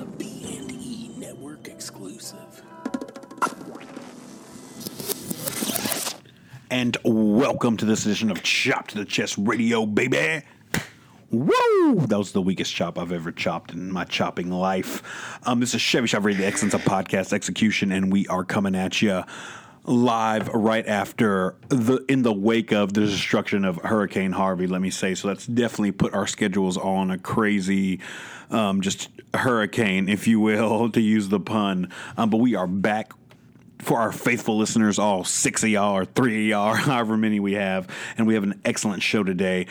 a B&E network exclusive. And welcome to this edition of Chop to the Chest Radio, baby. Woo! That was the weakest chop I've ever chopped in my chopping life. Um, this is Chevy Shop Radio, the excellence of podcast execution, and we are coming at you live right after the in the wake of the destruction of Hurricane Harvey. Let me say so. That's definitely put our schedules on a crazy, um, just hurricane, if you will, to use the pun. Um, but we are back for our faithful listeners, all six of y'all or three of y'all, however many we have, and we have an excellent show today.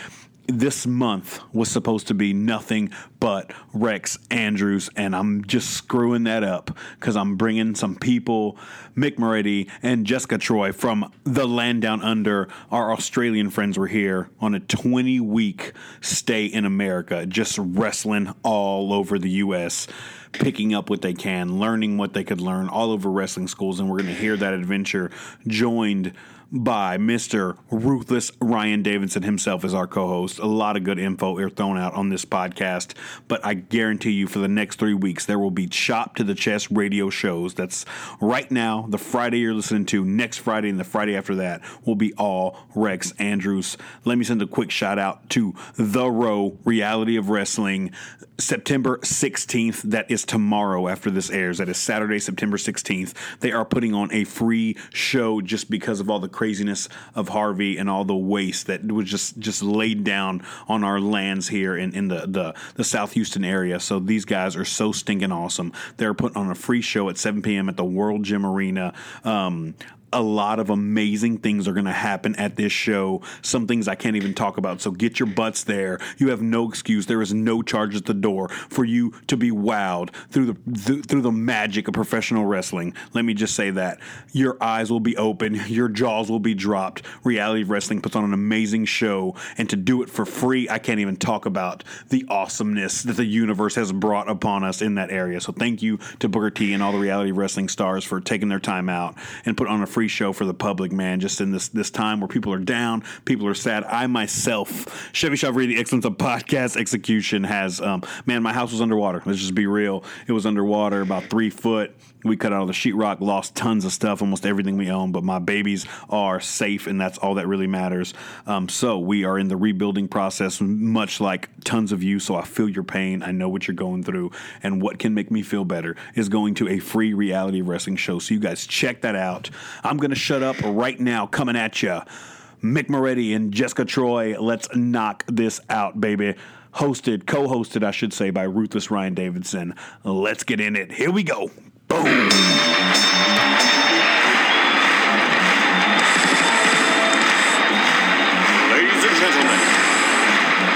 This month was supposed to be nothing but Rex Andrews, and I'm just screwing that up because I'm bringing some people, Mick Moretti and Jessica Troy from the land down under. Our Australian friends were here on a 20 week stay in America, just wrestling all over the U.S picking up what they can, learning what they could learn all over wrestling schools, and we're going to hear that adventure joined by Mr. Ruthless Ryan Davidson himself as our co-host. A lot of good info are thrown out on this podcast, but I guarantee you for the next three weeks there will be chop to the chest radio shows. That's right now, the Friday you're listening to, next Friday and the Friday after that will be all Rex Andrews. Let me send a quick shout out to The Row Reality of Wrestling. September 16th, that is tomorrow after this airs. That is Saturday, September 16th. They are putting on a free show just because of all the craziness of Harvey and all the waste that was just just laid down on our lands here in, in the, the, the South Houston area. So these guys are so stinking awesome. They're putting on a free show at 7 p.m. at the World Gym Arena. Um, a lot of amazing things are going to happen at this show. Some things I can't even talk about. So get your butts there. You have no excuse. There is no charge at the door for you to be wowed through the th- through the magic of professional wrestling. Let me just say that your eyes will be open, your jaws will be dropped. Reality Wrestling puts on an amazing show, and to do it for free, I can't even talk about the awesomeness that the universe has brought upon us in that area. So thank you to Booker T and all the Reality Wrestling stars for taking their time out and put on a free show for the public, man. Just in this this time where people are down, people are sad. I myself, Chevy Chevrolet, the excellence of podcast execution, has um, man, my house was underwater. Let's just be real. It was underwater about three foot. We cut out all the sheetrock, lost tons of stuff, almost everything we own, but my babies are safe, and that's all that really matters. Um, so we are in the rebuilding process, much like tons of you. So I feel your pain. I know what you're going through, and what can make me feel better is going to a free reality wrestling show. So you guys check that out. I'm gonna shut up right now, coming at you. Mick Moretti and Jessica Troy. Let's knock this out, baby. Hosted, co-hosted, I should say, by Ruthless Ryan Davidson. Let's get in it. Here we go. Boom. Ladies and gentlemen,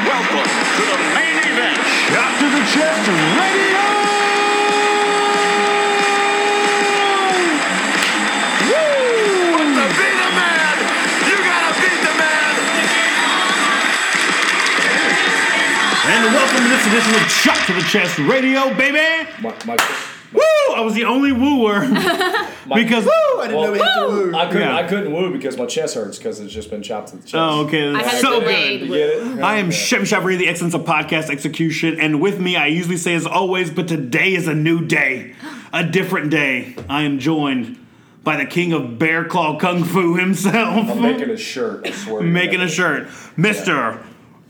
welcome to the main event. Chop to the chest radio. But to be the man, you gotta beat the man. And welcome to this edition of Chop to the Chest Radio, baby. My, my, Woo! I was the only wooer because I didn't know we had to woo. I couldn't. Yeah. I couldn't woo because my chest hurts because it's just been chopped to the chest. oh, okay, I had so a delayed good. You get it? I am Okay. Chevy Chevrolet, the excellence of podcast execution, and with me, I usually say as always, but today is a new day, a different day. I am joined by the king of bear claw kung fu himself, I'm making a shirt. I swear. making a shirt, Mister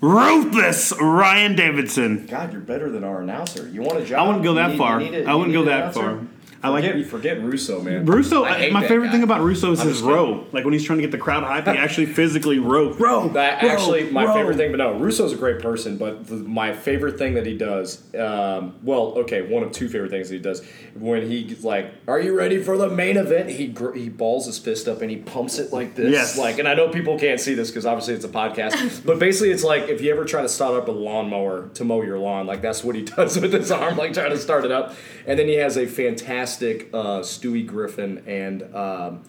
Ruthless Ryan Davidson. God, you're better than our announcer. You want a job? I wouldn't go that need- far. you need a- I wouldn't go that far. I like Forget, forget Russo, man. Russo, I hate my favorite guy. thing about Russo is I'm his just kidding. row. Like when he's trying to get the crowd hype, he actually physically row. Row. That row, actually, my row. favorite thing, but no, Russo's a great person. But the, my favorite thing that he does, um, well, okay, one of two favorite things that he does when he's like, "Are you ready for the main event?" He gr- he balls his fist up and he pumps it like this, Yes. like. And I know people can't see this because obviously it's a podcast, but basically it's like if you ever try to start up a lawnmower to mow your lawn, like that's what he does with his arm, like trying to start it up. And then he has a fantastic uh, Stewie Griffin and. Um,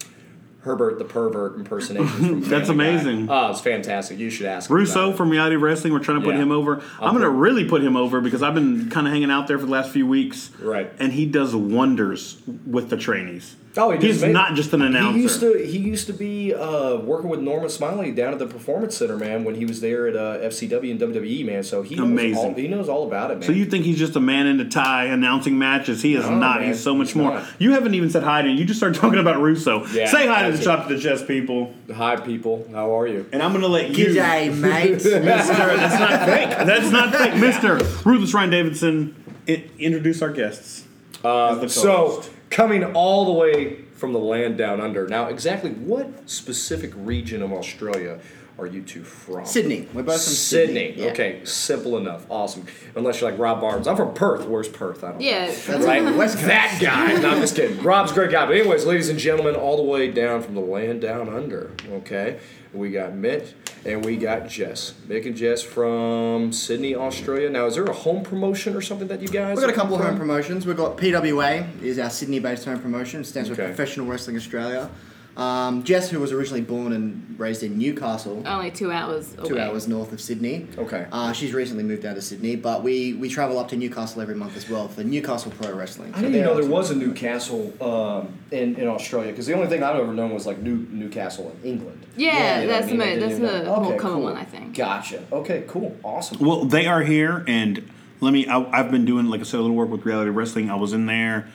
Herbert the pervert impersonation. That's Family Guy. amazing. Oh, it's fantastic. You should ask Russo from Reality Wrestling. We're trying to put Yeah. him over. I'm going to really put him over because I've been kind of hanging out there for the last few weeks. Right. And he does wonders with the trainees. Oh, he he's just made- not just an announcer. He used to he used to be uh, working with Norman Smiley down at the Performance Center, man, when he was there at uh, FCW and WWE, man. So he knows Amazing. all, he knows all about it, man. so you think he's just a man in a tie announcing matches? He is No, not. man. He's so much He's more. not. You haven't even said hi to him. You just started talking about Russo. Yeah, Say hi to the that's Chop to the Chest people. Hi, people. How are you? And I'm gonna let you. G'day, mate. Mister, that's not fake. That's not fake. Mister Ruthless Ryan Davidson, i- introduce our guests. As the So co-host. Coming all the way from the land down under. Now, exactly what specific region of Australia are you two from? Sydney. We're both from Sydney. Sydney. Yeah. Okay, simple enough. Awesome. Unless you're like Rob Barnes. I'm from Perth. Where's Perth? I don't know. Yeah. That's Right? on West Coast. That guy. no, I'm just kidding. Rob's a great guy. But anyways, ladies and gentlemen, all the way down from the land down under. Okay, we got Mick and we got Jess. Mick and Jess from Sydney, Australia. Now, is there a home promotion or something that you guys? We've got a couple of home promotions. We've got PWA, is our Sydney-based home promotion. It stands for Professional Wrestling Australia. Um, Jess, who was originally born and raised in Newcastle, Only two hours away. two hours north of Sydney. Okay. Uh, she's recently moved out of Sydney, but we, we travel up to Newcastle every month as well for Newcastle Pro Wrestling. I didn't even know there was a Newcastle um, in, in Australia because the only thing I've ever known was like New Newcastle in England. Yeah, You know what that's I mean? the I mo- didn't that's even the know. more Okay, common cool. one, I think. Gotcha. Okay, cool, awesome. Well, they are here, and let me. I, I've been doing, like I said, a little work with reality wrestling. I was in there.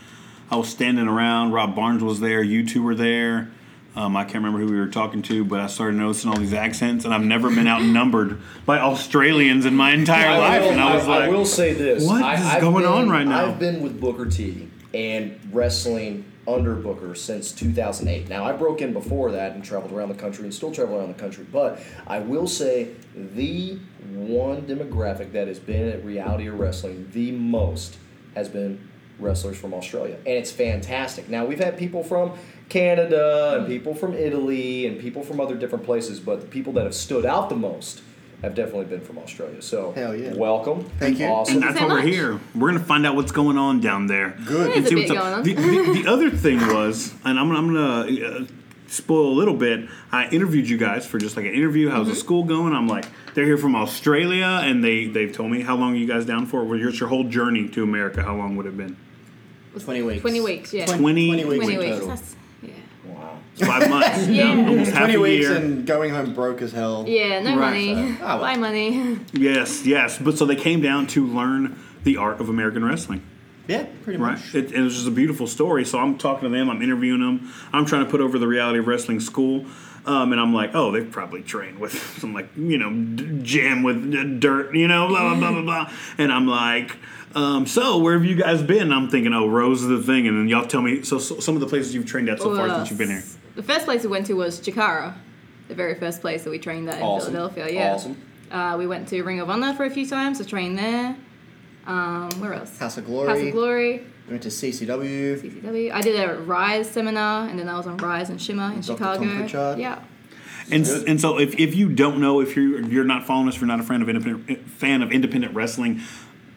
I was standing around. Rob Barnes was there. You two were there. Um, I can't remember who we were talking to, but I started noticing all these accents, and I've never been outnumbered by Australians in my entire life. and I was like, I will say this. what I, is I've going been- on right now? I've been with Booker T and wrestling under Booker since 2008. Now, I broke in before that and traveled around the country and still travel around the country, but I will say the one demographic that has been at reality of wrestling the most has been wrestlers from Australia. And it's fantastic. Now, we've had people from Canada and people from Italy and people from other different places, but the people that have stood out the most have definitely been from Australia. So, Hell yeah. welcome. Thank you. Awesome. And that's why we're here. We're gonna find out what's going on down there. Good. And see what's going up. on. The, the, the other thing was, and I'm, I'm gonna uh, spoil a little bit. I interviewed you guys for just like an interview. How's Mm-hmm. the school going? I'm like, they're here from Australia, and they they've told me how long are you guys down for? Well, your your whole journey to America? How long would it have been? 20 weeks. 20 weeks, yeah. 20 20 weeks. 20 in weeks. total. That's, yeah. wow. Five months. Yeah. almost half 20 a weeks year. and going home broke as hell. Yeah, no Right, money. so- oh, well. Buy money. yes, yes. But so they came down to learn the art of American wrestling. Yeah, pretty Right. much. It, it was just a beautiful story. So I'm talking to them, I'm interviewing them, I'm trying to put over the reality of wrestling school. Um, and I'm like, oh, they've probably trained with some like, you know, d- jam with d- dirt, you know, blah, blah, blah, blah, blah. And I'm like, um, so where have you guys been? I'm thinking, oh, Rose is the thing. And then y'all tell me, so, so some of the places you've trained at so far since you've been here. The first place we went to was Chikara, the very first place that we trained at in Awesome. Philadelphia. Yeah. Awesome. Uh, we went to Ring of Honor for a few times to train there. Um, where else? House of Glory. House of Glory. We went to CCW. CCW. I did a Rise seminar, and then I was on Rise and Shimmer in Dr. Tom Chicago. Pritchard. Yeah. And, and so if, if you don't know if you're you're not following us, if you're not a fan of independent fan of independent wrestling,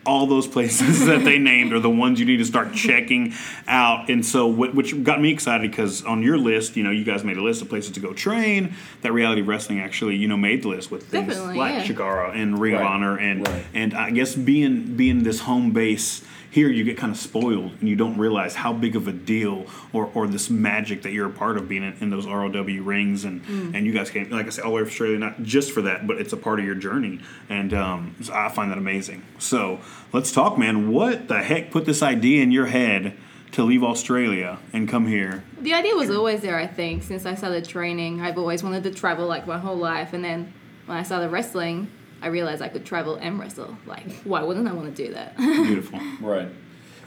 all those places that they named are the ones you need to start checking out. And so which got me excited because on your list, you know, you guys made a list of places to go train. That reality wrestling actually, you know, made the list with things Definitely, like yeah. Chikara and Ring of Honor and right. and I guess being being this home base here you get kind of spoiled and you don't realize how big of a deal or, or this magic that you're a part of being in, in those ROW rings and, Mm. and you guys came like I said all the way from Australia not just for that but it's a part of your journey. And um, so I find that amazing. So let's talk man. What the heck put this idea in your head to leave Australia and come here? The idea was always there, I think, since I started training. I've always wanted to travel like my whole life, and then when I started wrestling, I realized I could travel and wrestle. Like, why wouldn't I want to do that? beautiful Right.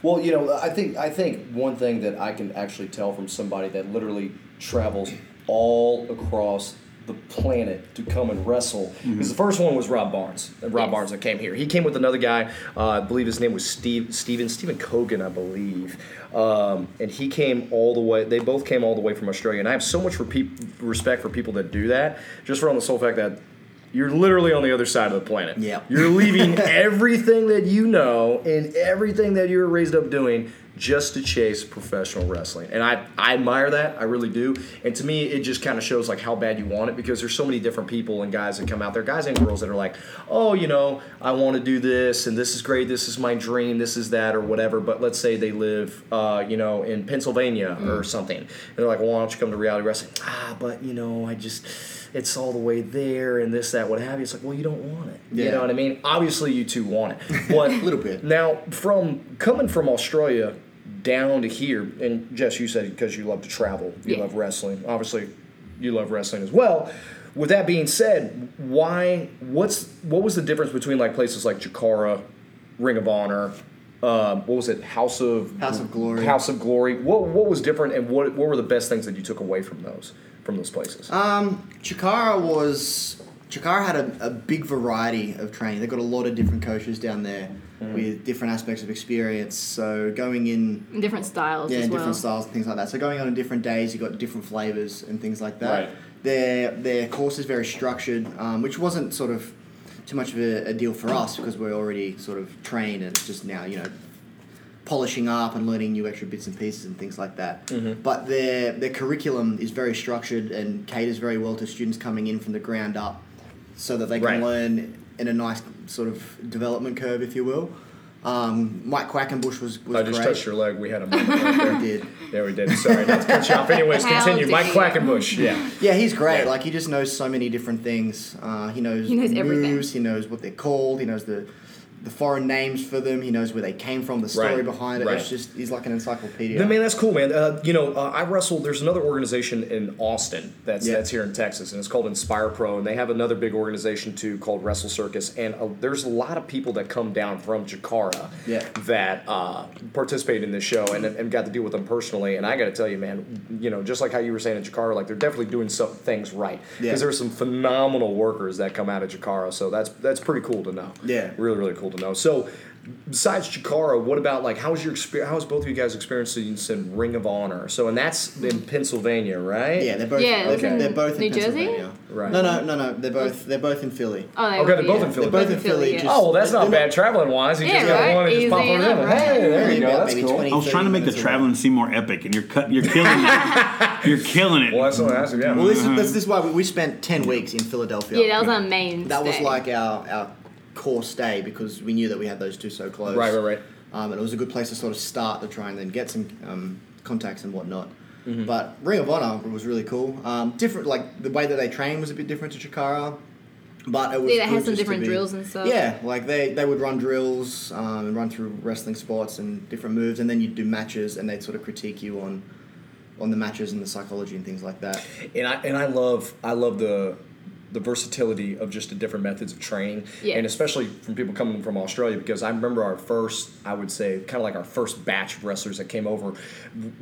Well, you know, I think I think one thing that I can actually tell from somebody that literally travels all across the planet to come and wrestle because the first one was Rob Barnes. Rob Yes. Barnes that came here. He came with another guy. Uh, I believe his name was Steve Steven Stephen Kogan, I believe. Um, and he came all the way. They both came all the way from Australia. And I have so much for peop respect for people that do that, just for on the sole fact that you're literally on the other side of the planet. Yeah. You're leaving everything that you know and everything that you were raised up doing just to chase professional wrestling. And I, I admire that. I really do. And to me, it just kind of shows like how bad you want it because there's so many different people and guys that come out there, guys and girls that are like, oh, you know, I want to do this and this is great. This is my dream. This is that or whatever. But let's say they live, uh, you know, in Pennsylvania or something. And they're like, well, why don't you come to reality wrestling? Ah, but you know, I just it's all the way there and this, that, what have you. It's like, well, you don't want it. Yeah. You know what I mean? Obviously, you two want it. But A little bit. Now, from coming from Australia down to here, and Jess, you said because you love to travel, you Yeah. love wrestling. Obviously, you love wrestling as well. With that being said, why? What's what was the difference between like places like Chikara, Ring of Honor? Um, what was it? House of House of Glory. House of Glory. What what was different, and what what were the best things that you took away from those from those places? Um, Chikara was Chikara had a, a big variety of training. They've got a lot of different coaches down there Mm-hmm. with different aspects of experience. So going in, And different styles yeah, as in well. different styles and things like that. So going on in different days, you got different flavors and things like that. Right. Their their course is very structured, um, which wasn't sort of too much of a, a deal for us because we're already sort of trained and it's just now you know polishing up and learning new extra bits and pieces and things like that. Mm-hmm. But their their curriculum is very structured and caters very well to students coming in from the ground up, so that they can Right. learn in a nice sort of development curve, if you will. Um, Mike Quackenbush was was I just great. touched your leg. We had a moment right there. He did. Yeah, we did. Sorry, not to cut you off. Anyways, How continue. Mike. Quackenbush. Yeah. Yeah, he's great. Yeah. Like he just knows so many different things. Uh, he knows, He knows everything. He knows what they're called. He knows the the foreign names for them. He knows where they came from, the story Right, behind it. right. It's just he's like an encyclopedia. Yeah, man, that's cool, man. Uh, you know, uh, I wrestled. There's another organization in Austin that's Yeah. that's here in Texas, and it's called Inspire Pro, and they have another big organization too called Wrestle Circus. And uh, there's a lot of people that come down from Chikara Yeah. that uh, participate in this show, and, and got to deal with them personally. And I got to tell you, man, you know, just like how you were saying in Chikara, like they're definitely doing some things right because Yeah. there's some phenomenal workers that come out of Chikara. So that's that's pretty cool to know. Yeah. really, really cool to know. So besides Chikara, what about like how was your experience? How was both of you guys experiencing in Ring of Honor? So and that's in Pennsylvania, right? yeah, they're both. Yeah, they're, it's in they're both New in Jersey? Pennsylvania. Right. No, no, no, no. They're both. They're both in Philly. Oh, they Okay, were, they're both yeah. in Philly. They're both in Philly. yeah. just- Oh, well, that's not bad traveling wise. You Yeah, just got right? one and just pop Easy over there. enough, Hey, there you go. That's maybe cool. 20 I was trying to make the minutes away. traveling seem more epic, and you're cut. You're killing it. You're killing it. Well, that's what I asked. Yeah. Well, this is this uh-huh. is why we, we spent ten weeks in Philadelphia. Yeah, that was our main. That was like our our core stay because we knew that we had those two so close. Right, right, right. Um, and it was a good place to sort of start to try and then get some um, contacts and whatnot. Mm-hmm. But Ring of Honor was really cool. Um, different, like the way that they train was a bit different to Chikara. But it was Yeah, it had good some different be- drills and stuff. Yeah, like they, they would run drills um, and run through wrestling spots and different moves, and then you'd do matches, and they'd sort of critique you on on the matches and the psychology and things like that. and I and I love I love the the versatility of just the different methods of training, Yeah. and especially from people coming from Australia because I remember our first I would say kind of like our first batch of wrestlers that came over.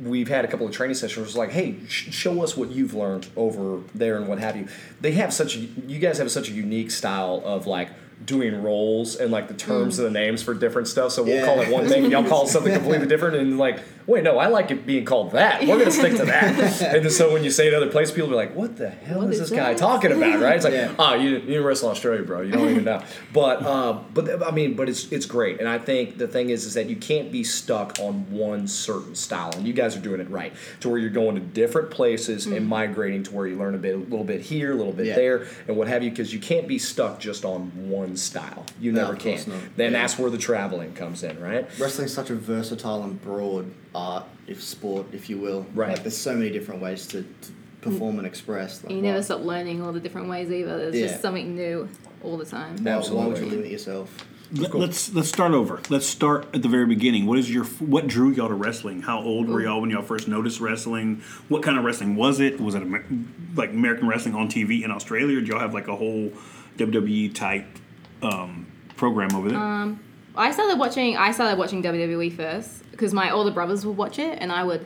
We've had a couple of training sessions. Like, hey, sh- show us what you've learned over there and what have you. They have such a, you guys have such a unique style of like doing roles and like the terms mm. of the names for different stuff. So we'll Yeah. call it one thing, y'all call it something completely different, and like, wait, no, I like it being called that. We're gonna stick to that. and so when you say it other place, people are like, what the hell What is is this guy talking about? Right? It's like, Yeah. oh, you, you didn't wrestle Australia, bro. You don't even know. But uh, but I mean, but it's it's great, and I think the thing is is that you can't be stuck on one certain style, and you guys are doing it right to where you're going to different places and migrating to where you learn a bit, a little bit here, a little bit Yeah. there, and what have you, because you can't be stuck just on one style. You No, never can. Then Yeah. that's where the traveling comes in, right? Wrestling's such a versatile and broad art, if sport, if you will. Right. Like, there's so many different ways to, to perform and express. Like, You why- never stop learning all the different ways either. There's Yeah. just something new all the time. Why, why would you Absolutely. limit yourself? Let, us let's start over. Let's start at the very beginning. What is your what drew y'all to wrestling? How old were y'all when y'all first noticed wrestling? What kind of wrestling was it? Was it Amer- like American wrestling on TV in Australia, or did y'all have like a whole WWE type um, program over there? I started watching. I started watching WWE first because my older brothers would watch it, and I would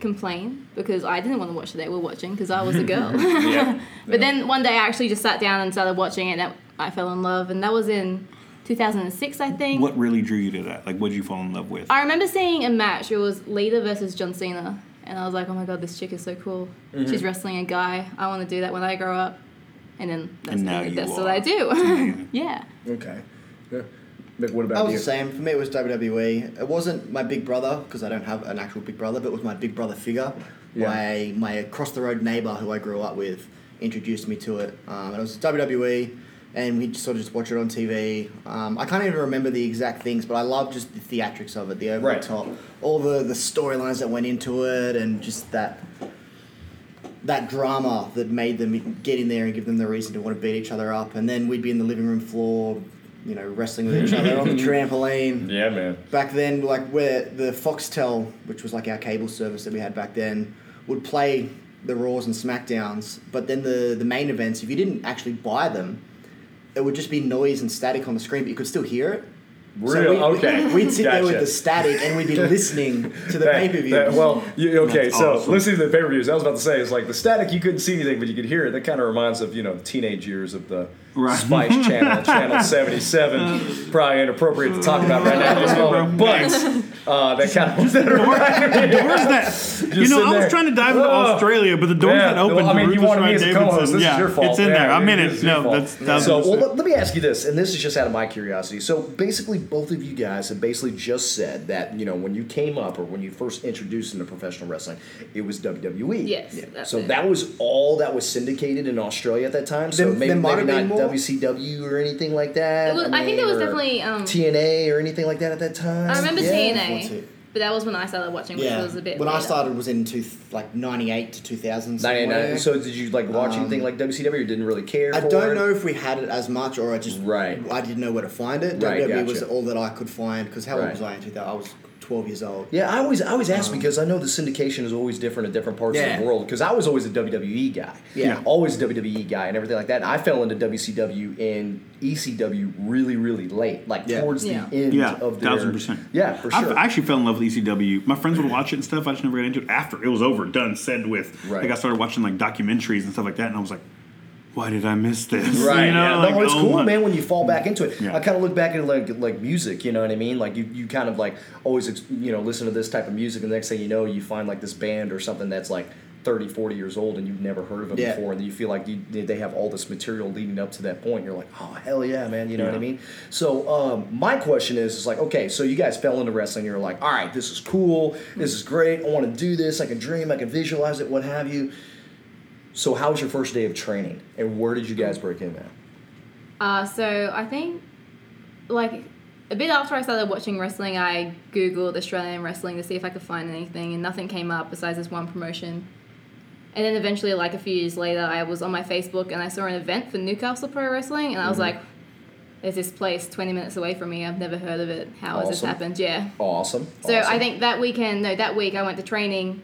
complain because I didn't want to watch it. They were watching because I was a girl. Yeah. But then one day I actually just sat down and started watching it, and I fell in love. And that was in 2006, I think. what really drew you to that? Like, what did you fall in love with? I remember seeing a match. It was Lita versus John Cena, and I was like, "Oh my god, this chick is so cool. Mm-hmm. She's wrestling a guy. I want to do that when I grow up." and then that's, And now the you best are. that I do. yeah. Okay. Yeah. Mick, what I about was you? the same. For me, it was WWE. It wasn't my big brother because I don't have an actual big brother, but it was my big brother figure. Yeah. My my across the road neighbor who I grew up with introduced me to it. Um, and it was WWE, and we just sort of just watch it on TV. Um, I can't even remember the exact things, but I love just the theatrics of it, the over Right. the top, all the the storylines that went into it, and just that that drama that made them get in there and give them the reason to want to beat each other up. And then we'd be in the living room floor, you know, wrestling with each other on the trampoline. Yeah, man. Back then, like where the Foxtel, which was like our cable service that we had back then, would play the Raws and Smackdowns, but then the the main events, if you didn't actually buy them, it would just be noise and static on the screen, but you could still hear it. Real- we, okay. We'd sit there with the static and we'd be listening to the That- pay per view. well, you, okay, That's so awesome. listening to the pay per views, I was about to say, it's like the static, you couldn't see anything, but you could hear it. That kind of reminds of, you know, the teenage years of the Right. Spice Channel, Channel 77. Probably inappropriate to talk about right now at this moment, but uh, that kind of. that reminded doors that you know I was there. trying to dive into Oh. Australia, but the doors Yeah, that opened. well, I mean, you Rufus wanted me Wright as a co-host. This yeah, is your fault. It's in there. I'm in it it. is No, fault. that's that's So, well, let, let me ask you this, and this is just out of my curiosity. So, basically, both of you guys have basically just said that you know when you came up or when you first introduced into professional wrestling, it was WWE. Yes, Yeah. so it. that was all that was syndicated in Australia at that time. So There- maybe, there maybe not been more. WCW or anything like that. It was, I, think there was definitely. Um, TNA or anything like that at that time. I remember Yeah. TNA, but that was when I started watching, which yeah, was a bit. when I started was in two, like ninety eight to two thousand. 99. So did you like watch anything like WCW or didn't really care? I for don't it? know if we had it as much, or I just Right. I didn't know where to find it. Right, WWE was all that I could find because how Right. old was I in two thousand? I was twelve years old. Yeah, I always I always ask um, because I know the syndication is always different in different parts of the world. Because I was always a WWE guy. Yeah. always a WWE guy and everything like that. And I fell into WCW and ECW really really late, like Yeah. towards Yeah. the end Yeah, of their thousand percent. Yeah, for sure. I actually fell in love with ECW. My friends would watch it and stuff. I just never got into it after it was over, done, said with. Right. Like I started watching like documentaries and stuff like that, and I was like, "Why did I miss this?" Right. You know, yeah. like, no, it's oh cool, my- man. When you fall back into it, Yeah. I kind of look back at like like music. You know what I mean? Like you, you kind of like always ex- you know listen to this type of music, and the next thing you know, you find like this band or something that's like 30, 40 years old, and you've never heard of them Yeah. before, and you feel like you, they have all this material leading up to that point. You're like, oh hell yeah, man. You know what I mean? So um, my question is, is like, okay, so you guys fell into wrestling. You're like, all right, this is cool. This is great. I want to do this. I can dream. I can visualize it. What have you? So how was your first day of training, and where did you guys break in at? Uh, so I think, like, a bit after I started watching wrestling, I googled Australian wrestling to see if I could find anything, and nothing came up besides this one promotion. And then eventually, like a few years later, I was on my Facebook and I saw an event for Newcastle Pro Wrestling, and I was Mm-hmm. like, "There's this place 20 minutes away from me. I've never heard of it. How has this happened?" Yeah. Awesome. So awesome. I think that weekend, no, that week I went to training.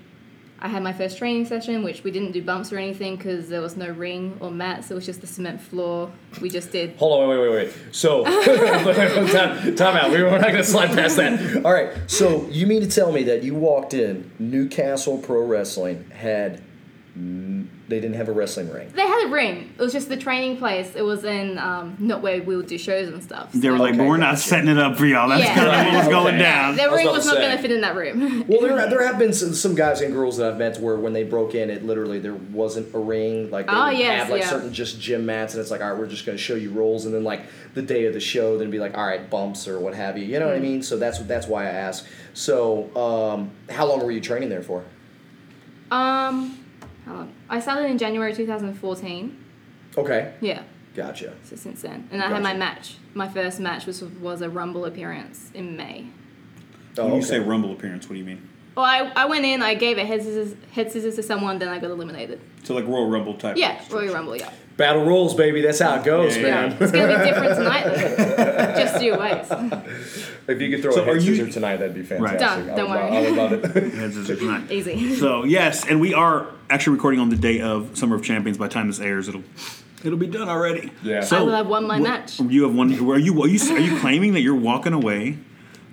I had my first training session, which we didn't do bumps or anything because there was no ring or mats. It was just the cement floor. We just did. Hold on, wait, wait, wait, wait. So, time, time out. We We're not going to slide past that. All right. So, you mean to tell me that you walked in, Newcastle Pro Wrestling had, they didn't have a wrestling ring? They had a ring. It was just the training place. It was in um, not where we would do shows and stuff. They were like, Okay, "But we're not setting it up for y'all." That's Yeah. kind of Right, what was going okay. down. the I was ring was not going to fit in that room. Well, there, there have been some, some guys and girls that I've met where when they broke in, it literally there wasn't a ring. Like they Oh, would yes, have like yeah. certain just gym mats, and it's like, all right, we're just going to show you rolls, and then like the day of the show, then be like, all right, bumps or what have you. You know what I mean? So that's that's why I ask. So, um, how long were you training there for? um, how long? I started in January 2014. Okay, Yeah. gotcha. So since then, and I had my match. My first match was was a Rumble appearance in May. Oh, When you say rumble appearance, what do you mean? Well, I, I went in, I gave a head scissors, head scissors to someone, then I got eliminated. So like Royal Rumble type. Yeah, Royal Rumble, yeah. Battle royals, baby. That's how it goes, Yeah, Yeah, man. it's gonna be different tonight. Just you wait. If you could throw So a head are you- scissor tonight, that'd be fantastic. Done, I don't would, worry. I would love it. Heads scissors tonight. Easy. So yes, and we are actually recording on the day of Summer of Champions. By the time this airs, it'll it'll be done already. Yeah. So I will have won my match. You have won. Are you are you are you claiming that you're walking away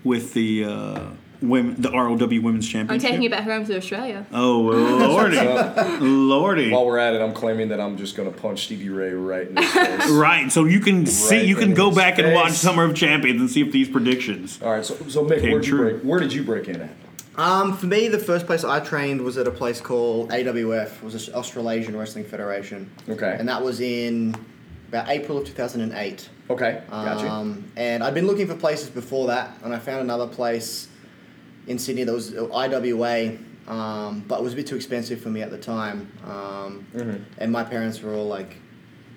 with the uh, women the ROW Women's Championship. I'm Championship? taking it back home to Australia. Oh lordy, lordy. While we're at it, I'm claiming that I'm just going to punch Stevie Ray right in his face. Right, so you can see, Right you can in go his back and watch face. Summer of Champions and see if these predictions. All right, so, so Mick, Came where'd you true. break, where did you break in at? Um, for me, the first place I trained was at a place called AWF, was the Australasian Wrestling Federation. Okay. And that was in about April of 2008. Okay, gotcha. Um, and I'd been looking for places before that, and I found another place in Sydney that was IWA, um, but it was a bit too expensive for me at the time. Um, Mm-hmm. And my parents were all like,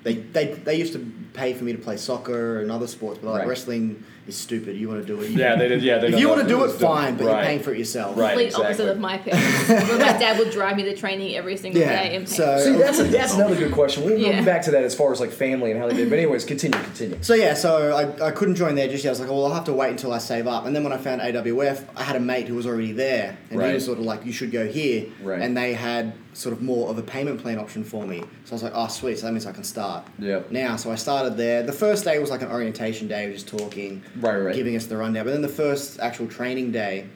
they, they, they used to pay for me to play soccer and other sports, but like Right. wrestling is stupid. You want to do it. You, yeah, they did. Yeah, they if you want to do it, it's doing- fine, but you're right. paying for it yourself. Right. Complete exactly. opposite of my parents. Where my dad would drive me to training every single Yeah, day and so- See, that's a, that's another good question. We'll Yeah. go back to that as far as like family and how they did. But anyways, continue, continue. So yeah, so I, I couldn't join there just yet. I was like, oh, well, I'll have to wait until I save up. And then when I found AWF, I had a mate who was already there, and Right. he was sort of like, you should go here. Right. And they had sort of more of a payment plan option for me. So I was like, oh, sweet. So that means I can start. Yep. Now, so I started there. The first day was like an orientation day, just talking, Right, right. giving us the rundown. But then the first actual training day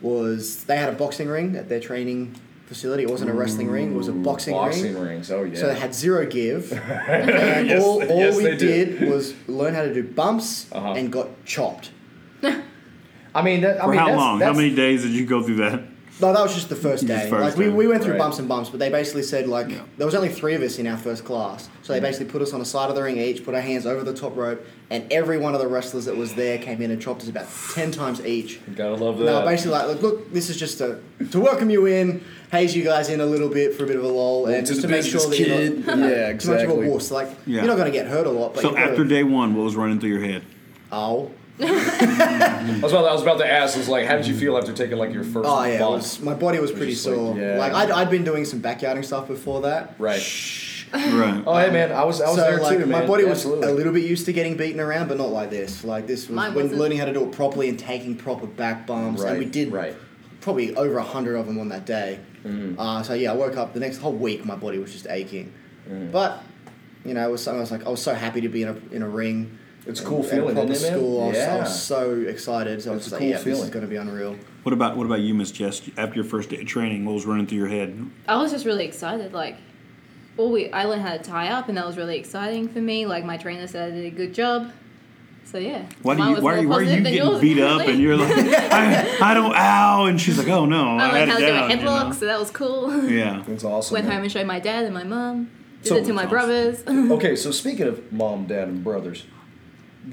was they had a boxing ring at their training facility. It wasn't a wrestling ring; it was a boxing, Boxing ring. rings. Oh yeah. So they had zero give, and Yes, all, all yes, we they did. did was learn how to do bumps Uh-huh. and got chopped. I mean, that, I For mean, how that's, long? How many days did you go through that? No, that was just the first day. first like we, day. we went through Right. bumps and bumps, but they basically said like Yeah. there was only three of us in our first class, so they basically put us on a side of the ring each, put our hands over the top rope, and every one of the wrestlers that was there came in and chopped us about ten times each. Gotta love that. No, basically like, look, look, this is just to to welcome you in, haze you guys in a little bit for a bit of a lull, and just to make sure that you're not yeah, too much of a exactly. wuss. Like Yeah. you're not going to get hurt a lot, but So you've gotta- after day one, what was running through your head? oh. I was about I was about to ask. Was like, how did you feel after taking like your first? Oh yeah, bump? was, my body was pretty just like, sore. yeah. Like I'd, I'd been doing some backyarding stuff before that. right. Right. Oh hey man, I was I was so there like too, my man. body was Absolutely. a little bit used to getting beaten around, but not like this. Like this was Mine when wasn't. learning how to do it properly and taking proper back bumps, and we did right. probably over a hundred of them on that day. Mm-hmm. Uh, so yeah, I woke up the next whole week, my body was just aching. Mm-hmm. But you know, it was something I was like, I was so happy to be in a in a ring. It's a cool and feeling, proper isn't it, man? school. I was, I was so excited. So I was It's just a like, cool yeah, this feeling. is going to be unreal. What about what about you, Miss Jess? After your first day of training, what was running through your head? I was just really excited. Like, well, we I learned how to tie up, and that was really exciting for me. Like, my trainer said I did a good job. So yeah. Why do you why are you, why are you getting yours, beat up and you're like I, I don't ow and she's like oh no I, I had how it to do a down, you headlock, know? so that was cool. Yeah. That's awesome. Went man. home and showed my dad and my mom. Did So- it to my That's brothers. Okay, so speaking of mom, dad, and brothers,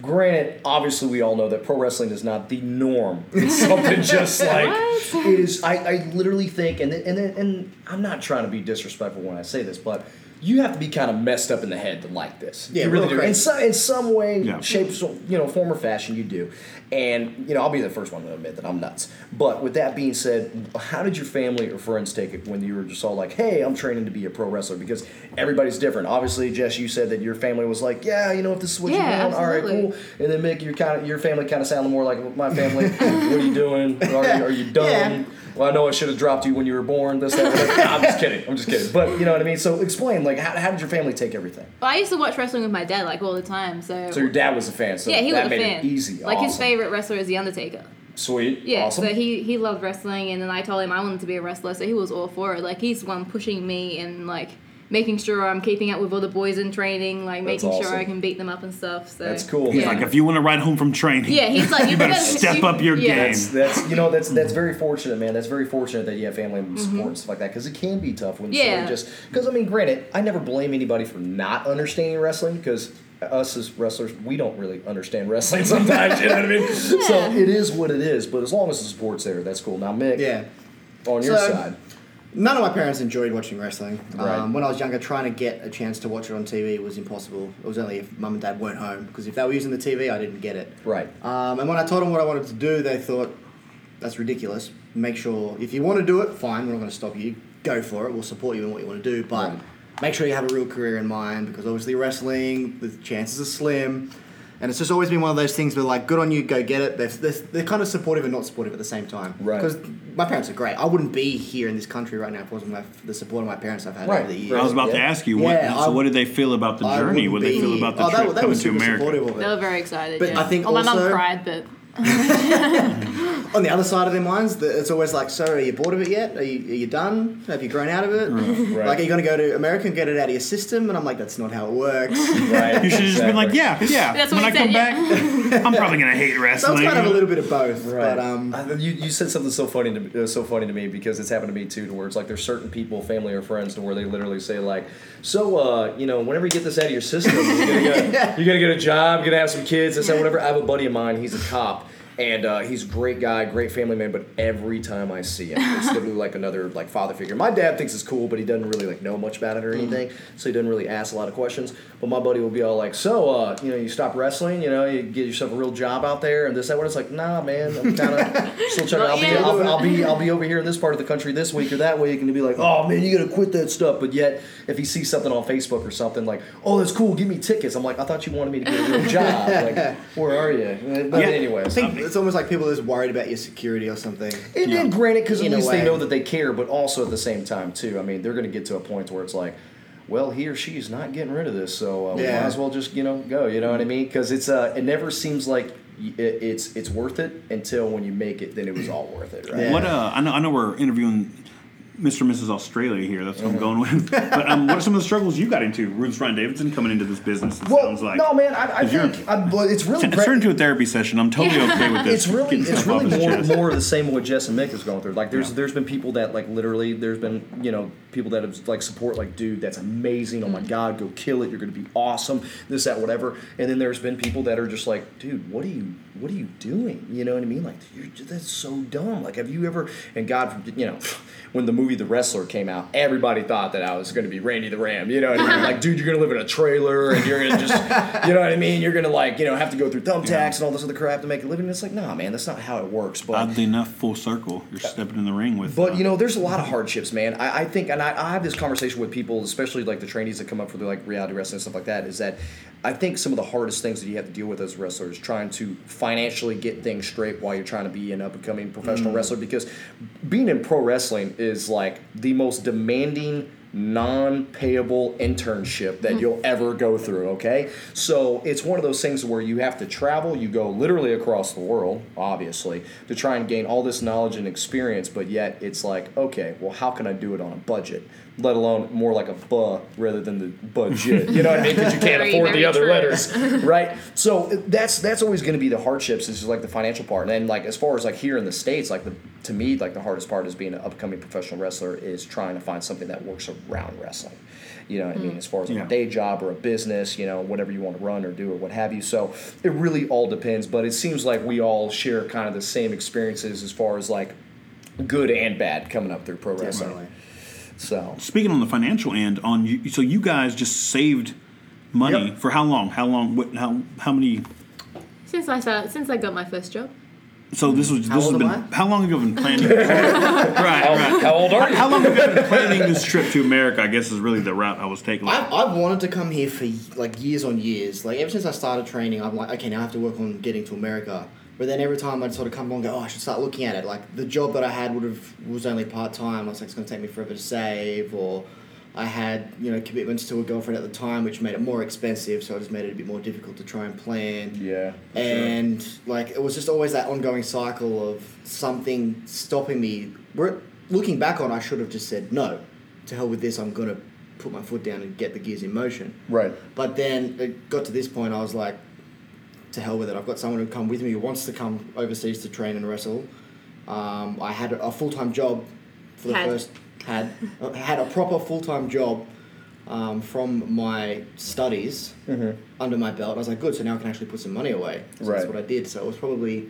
granted, obviously we all know that pro wrestling is not the norm. It's something just like it is. I, I literally think, and and and I'm not trying to be disrespectful when I say this, but. You have to be kind of messed up in the head to like this. Yeah, you really do. In some, in some way, Yeah. shape, you know, form or fashion, you do. And you know, I'll be the first one to admit that I'm nuts. But with that being said, how did your family or friends take it when you were just all like, "Hey, I'm training to be a pro wrestler"? Because everybody's different. Obviously, Jess, you said that your family was like, "Yeah, you know, if this is what Yeah, you want, all right, cool." And then Mick, your kind of your family kind of sounded more like my family. what are you doing? Are, you- are you done? Yeah. Well, I know I should have dropped you when you were born. This, that, whatever. I'm just kidding. I'm just kidding. But you know what I mean. So explain, like, how, how did your family take everything? But I used to watch wrestling with my dad like all the time. So, So your dad was a fan. So yeah, he that was a made fan. it easy. Like his Awesome. favorite wrestler is the Undertaker. Sweet. Yeah, Awesome. so he he loved wrestling, and then I told him I wanted to be a wrestler, so he was all for it. Like he's the one pushing me and like making sure I'm keeping up with all the boys in training, like That's making sure. I can beat them up and stuff. So That's cool. He's Yeah. like if you want to ride home from training Yeah, he's like you, better step up your yeah. game. That's, that's you know that's that's very fortunate, man. That's very fortunate that you have family support and stuff like that because it can be tough when Mm-hmm. Yeah. just because I mean, granted, I never blame anybody for not understanding wrestling because us as wrestlers, we don't really understand wrestling sometimes. you know what I mean? So it is what it is. But as long as the support's there, that's cool. Now, Mick, Yeah. on your So- side, None of my parents enjoyed watching wrestling. Right. Um, when I was younger, trying to get a chance to watch it on TV was impossible. It was only if mum and dad weren't home because if they were using the TV, I didn't get it. right? Um, and when I told them what I wanted to do, they thought, that's ridiculous. Make sure, if you want to do it, fine, we're not going to stop you. Go for it. We'll support you in what you want to do. But Right. make sure you have a real career in mind because obviously wrestling, the chances are slim. And it's just always been one of those things where, like, good on you, go get it. They're, they're, they're kind of supportive and not supportive at the same time. Right. Because my parents are great. I wouldn't be here in this country right now if it wasn't my, the support of my parents I've had Right. over the years. I was about to ask you what. Yeah, so I- what did they feel about the I journey? wouldn't What did they feel about the oh, trip they, they coming were to America? supportive of it. They were very excited. But yeah. I think well, my mum also- cried, but on the other side of their minds, the, it's always like, so are you bored of it yet? Are you, are you done? Have you grown out of it? Right. Like, are you going to go to America and get it out of your system? And I'm like, that's not how it works. Right. You should have just been like, yeah, yeah. That's when what I he come said, back, I'm probably gonna hate wrestling. so wrestling. it's kind of a little bit of both. Right. But um, I- you, you said something so funny to me, uh, so funny to me because it's happened to me too. To where it's like there's certain people, family or friends, to where they literally say like, so uh, you know, whenever you get this out of your system, you're gonna get, you're gonna get a job, you're gonna have some kids, this that whatever. I have a buddy of mine, he's a cop. And uh, he's a great guy, great family man. But every time I see him, it's literally like another like father figure. My dad thinks it's cool, but he doesn't really like know much about it or anything, so he doesn't really ask a lot of questions. But my buddy will be all like, "So, uh, you know, you stop wrestling, you know, you get yourself a real job out there, and this that." What it's like, nah, man, I'm kind of still trying. I'll, be, Yeah. I'll, I'll be I'll be over here in this part of the country this week or that week, and he'll be like, "Oh man, you gotta quit that stuff." But yet, if he sees something on Facebook or something like, "Oh, that's cool, give me tickets," I'm like, "I thought you wanted me to get a real job. Like, where are you?" But Yeah. I anyways, think it's almost like people are just worried about your security or something. and then granted, because at In least they know that they care, but also at the same time too. I mean, they're going to get to a point where it's like, well, he or she is not getting rid of this, so uh, we might as well just you know go. You know what I mean? Because it's uh, it never seems like it, it's it's worth it until when you make it, then it was all worth it, right? Yeah. What uh, I know, I know we're interviewing Mr. and Mrs. Australia here. That's what I'm going with. But um, what are some of the struggles you got into? Ruth Ryan Davidson coming into this business. It Well, sounds like no, man, I, I 'Cause you're- think, I, but it's really It's great. turned into a therapy session. I'm totally okay with this. it's really it's really more, more of the same what Jess and Mick is going through. Like there's Yeah. there's been people that like literally there's been you know people that have like support like dude that's amazing oh my god go kill it you're gonna be awesome this that whatever and then there's been people that are just like dude what are you what are you doing you know what I mean like you're, that's so dumb like have you ever and God you know when the movie The Wrestler came out everybody thought that I was gonna be Randy the Ram you know what I mean like dude you're gonna live in a trailer and you're gonna just you know what I mean you're gonna like you know have to go through thumbtacks and all this other crap to make a living it's like nah man that's not how it works but Oddly enough, full circle. You're stepping in the ring with. but uh, you know, there's a lot of hardships, man. I, I think, and I, I have this conversation with people, especially like the trainees that come up for the like reality wrestling and stuff like that. Is that I think some of the hardest things that you have to deal with as a wrestler is trying to financially get things straight while you're trying to be an up and coming professional mm. wrestler. Because being in pro wrestling is like the most demanding non-payable internship that mm. you'll ever go through okay? So it's one of those things where you have to travel you go literally across the world obviously to try and gain all this knowledge and experience but yet it's like okay well how can i do it on a budget let alone more like a buh rather than the budget. You know what i mean? Because you can't Very, afford the other true. letters. Right? So that's that's always going to be the hardships is like the financial part. And then like as far as like here in the states like the to me like the hardest part is being an upcoming professional wrestler is trying to find something that works around wrestling. You know what i mean? Hmm. As far as like Yeah. a day job or a business you know whatever you want to run or do or what have you. So it really all depends but it seems like we all share kind of the same experiences as far as like good and bad coming up through pro wrestling. Definitely. So Speaking on the financial end, on you, so you guys just saved money Yep. for how long? How long? What? How? How many? Since I started, since I got my first job. So this was this has been. I? How long have you been planning? right, right. how old are you How long have you been planning this trip to America? I guess is really the route I was taking. I've, I've wanted to come here for like years on years. Like ever since I started training, I'm like, okay, now I have to work on getting to America. But then every time I'd sort of come along and go, oh, I should start looking at it. Like the job that I had would have was only part time. I was like, it's going to take me forever to save, or I had you know commitments to a girlfriend at the time, which made it more expensive. So I just made it a bit more difficult to try and plan. yeah for sure. and like it was just always that ongoing cycle of something stopping me. Where looking back on, I should have just said no. To hell with this. I'm gonna put my foot down and get the gears in motion. right But then it got to this point. I was like, to hell with it. I've got someone who come with me who wants to come overseas to train and wrestle. Um, I had a full time job for the Had. first had uh, had a proper full time job um, from my studies under my belt. I was like, good. So now I can actually put some money away. So Right. That's what I did. So it was probably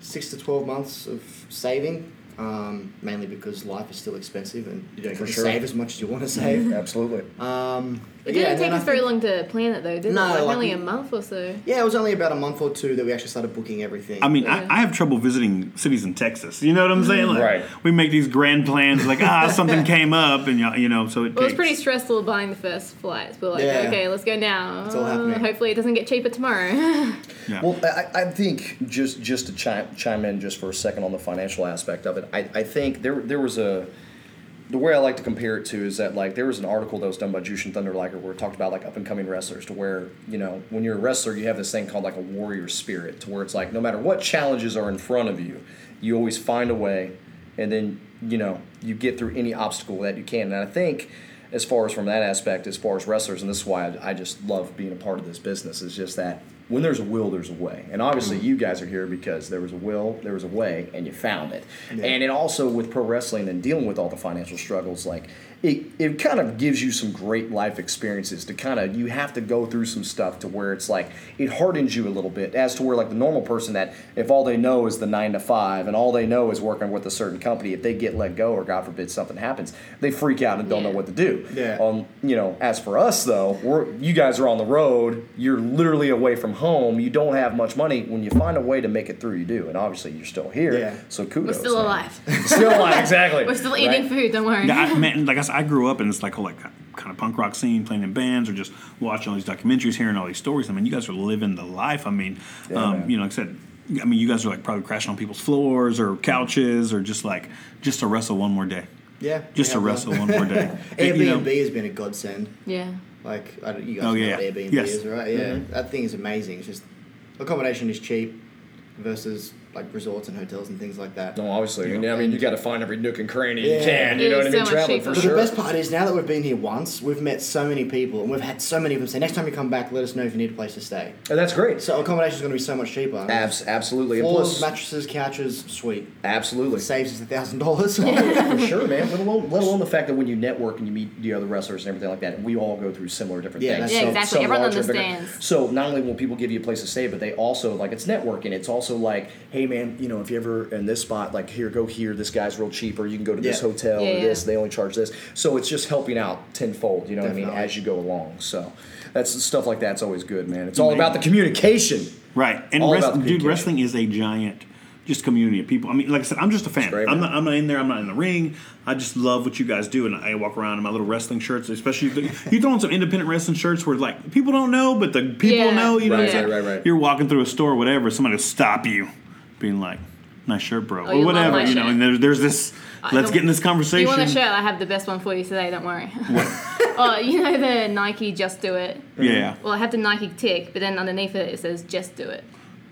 six to twelve months of saving. Um, mainly because life is still expensive and you don't get to sure. save as much as you want to save. absolutely Um, It yeah, didn't and take us very long to plan it though, did No, it? Like like only we- a month or so. Yeah, it was only about a month or two that we actually started booking everything. I mean, Yeah. I, I have trouble visiting cities in Texas. You know what I'm saying? Like, Right. We make these grand plans, like ah, something came up, and you you know, so it Well, it was takes. pretty stressful buying the first flights. We're like, Yeah. okay, let's go now. It's all happening. hopefully, it doesn't get cheaper tomorrow. yeah. Well, I, I think just just to chime, chime in just for a second on the financial aspect of it, I, I think there there was a the way I like to compare it to is that like there was an article that was done by Jushin Thunder Liger where it talked about like up and coming wrestlers to where you know when you're a wrestler you have this thing called like a warrior spirit to where it's like no matter what challenges are in front of you, you always find a way, and then you know you get through any obstacle that you can. And I think as far as from that aspect, as far as wrestlers, and this is why I, I just love being a part of this business is just that when there's a will, there's a way. And obviously, mm. you guys are here because there was a will, there was a way, and you found it. And it also, with pro wrestling and dealing with all the financial struggles, like it, it kind of gives you some great life experiences to kind of, you have to go through some stuff to where it's like, it hardens you a little bit as to where, like, the normal person that if all they know is the nine to five and all they know is working with a certain company, if they get let go or God forbid something happens, they freak out and don't know what to do. Yeah. Um, you know, as for us though, we're you guys are on the road. You're literally away from home. You don't have much money. When you find a way to make it through, you do. And obviously, you're still here. Yeah. So We're kudos. still man. alive. Still alive. Exactly. We're still Right? eating food. Don't worry. Yeah, I, man, like I said, I grew up in this like whole like kind of punk rock scene, playing in bands, or just watching all these documentaries, hearing all these stories. I mean, you guys are living the life. I mean, Yeah, um, you know, like I said, I mean, you guys are like probably crashing on people's floors or couches, or just like just to wrestle one more day, Yeah. just to wrestle one more day. Airbnb You know, has been a godsend. yeah. Like, I don't, you guys Oh, know yeah. what Airbnb Yes. is, right? Yeah. Mm-hmm. That thing is amazing. It's just accommodation is cheap versus like resorts and hotels and things like that. No, obviously. I mean, I mean, you got to find every nook and cranny you can. You It know what I mean? so much Traveling for But sure. the best part is now that we've been here once, we've met so many people and we've had so many of them say, next time you come back, let us know if you need a place to stay. and that's great. So accommodation is going to be so much cheaper. Abs- absolutely. And Floors, plus, mattresses, couches, sweet. absolutely. Saves us a thousand dollars. for sure, man. Let alone, let alone the fact that when you network and you meet the other wrestlers and everything like that, we all go through similar different Yeah, things. that's- Yeah, exactly. Everyone understands. So not only will people give you a place to stay, but they also like it's networking. It's also like, hey man, you know, if you ever in this spot, like here, go here. This guy's real cheap, or you can go to this Yeah. hotel Yeah, or yeah. this. They only charge this. So it's just helping out tenfold. You know what I mean? As you go along. So that's stuff like that's always good, man. It's all about the communication. Right, and All rest, about the dude, wrestling is a giant, just community of people. I mean, like I said, I'm just a fan. great, I'm not, I'm not in there. I'm not in the ring. I just love what you guys do, and I walk around in my little wrestling shirts. Especially the, you throw on some independent wrestling shirts where like people don't know, but the people Yeah. know. You know, Right, what I'm right, right, right. You're walking through a store, or whatever. Somebody will stop you, being like, "Nice shirt, bro," Oh, or whatever. You know, shirt. and there's there's this. I Let's get in this If conversation. you want a shirt? I have the best one for you today. Don't worry. What? oh, you know the Nike Just Do It. Yeah, Well, I have the Nike tick, but then underneath it it says Just Do It.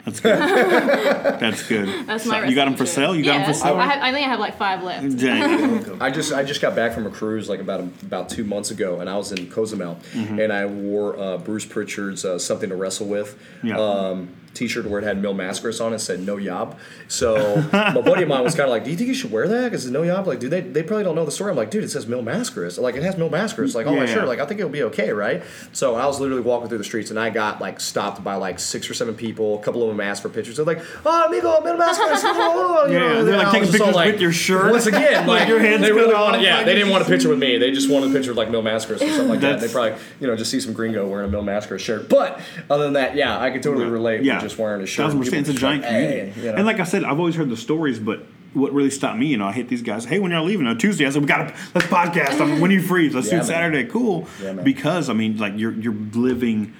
that's good. that's good. That's my. You got them for sale. You got them for sale. I, have, I think I have like five left. Dang. I just I just got back from a cruise like about about two months ago, and I was in Cozumel, Mm-hmm. and I wore uh, Bruce Prichard's uh, "Something to Wrestle With" Yeah. um, T-shirt where it had Mil Máscaras on it, said "No Yob." So my buddy of mine was kind of like, "Do you think you should wear that?" Because it's "No Yob." Like, dude, they they probably don't know the story. I'm like, dude, it says Mil Máscaras. Like, it has Mil Máscaras. Like, on my Yeah. shirt. Like, I think it'll be okay, right? So I was literally walking through the streets, and I got like stopped by like six or seven people. A couple of them asked for pictures. They're like, "Oh, amigo, Mil Máscaras." oh," you Yeah, know, they're and like I taking was just all pictures with your shirt. Once again, like your hands they really cut off, wanted. Yeah, they didn't want a picture with me. They just wanted a picture of like Mil Máscaras or something like that. They probably you know just see some gringo wearing a Mil Máscaras shirt. But other than that, yeah, I could totally relate. Yeah, with just wearing a shirt. Thousand percent, it's a giant like, community. hey, you know. And like I said, I've always heard the stories, but what really stopped me, you know, I hit these guys. Hey, when y'all leaving on Tuesday, I said we got to let's podcast. I'm, when you free, let's Yeah, do man. Saturday. Cool, Yeah, because I mean, like you're you're living,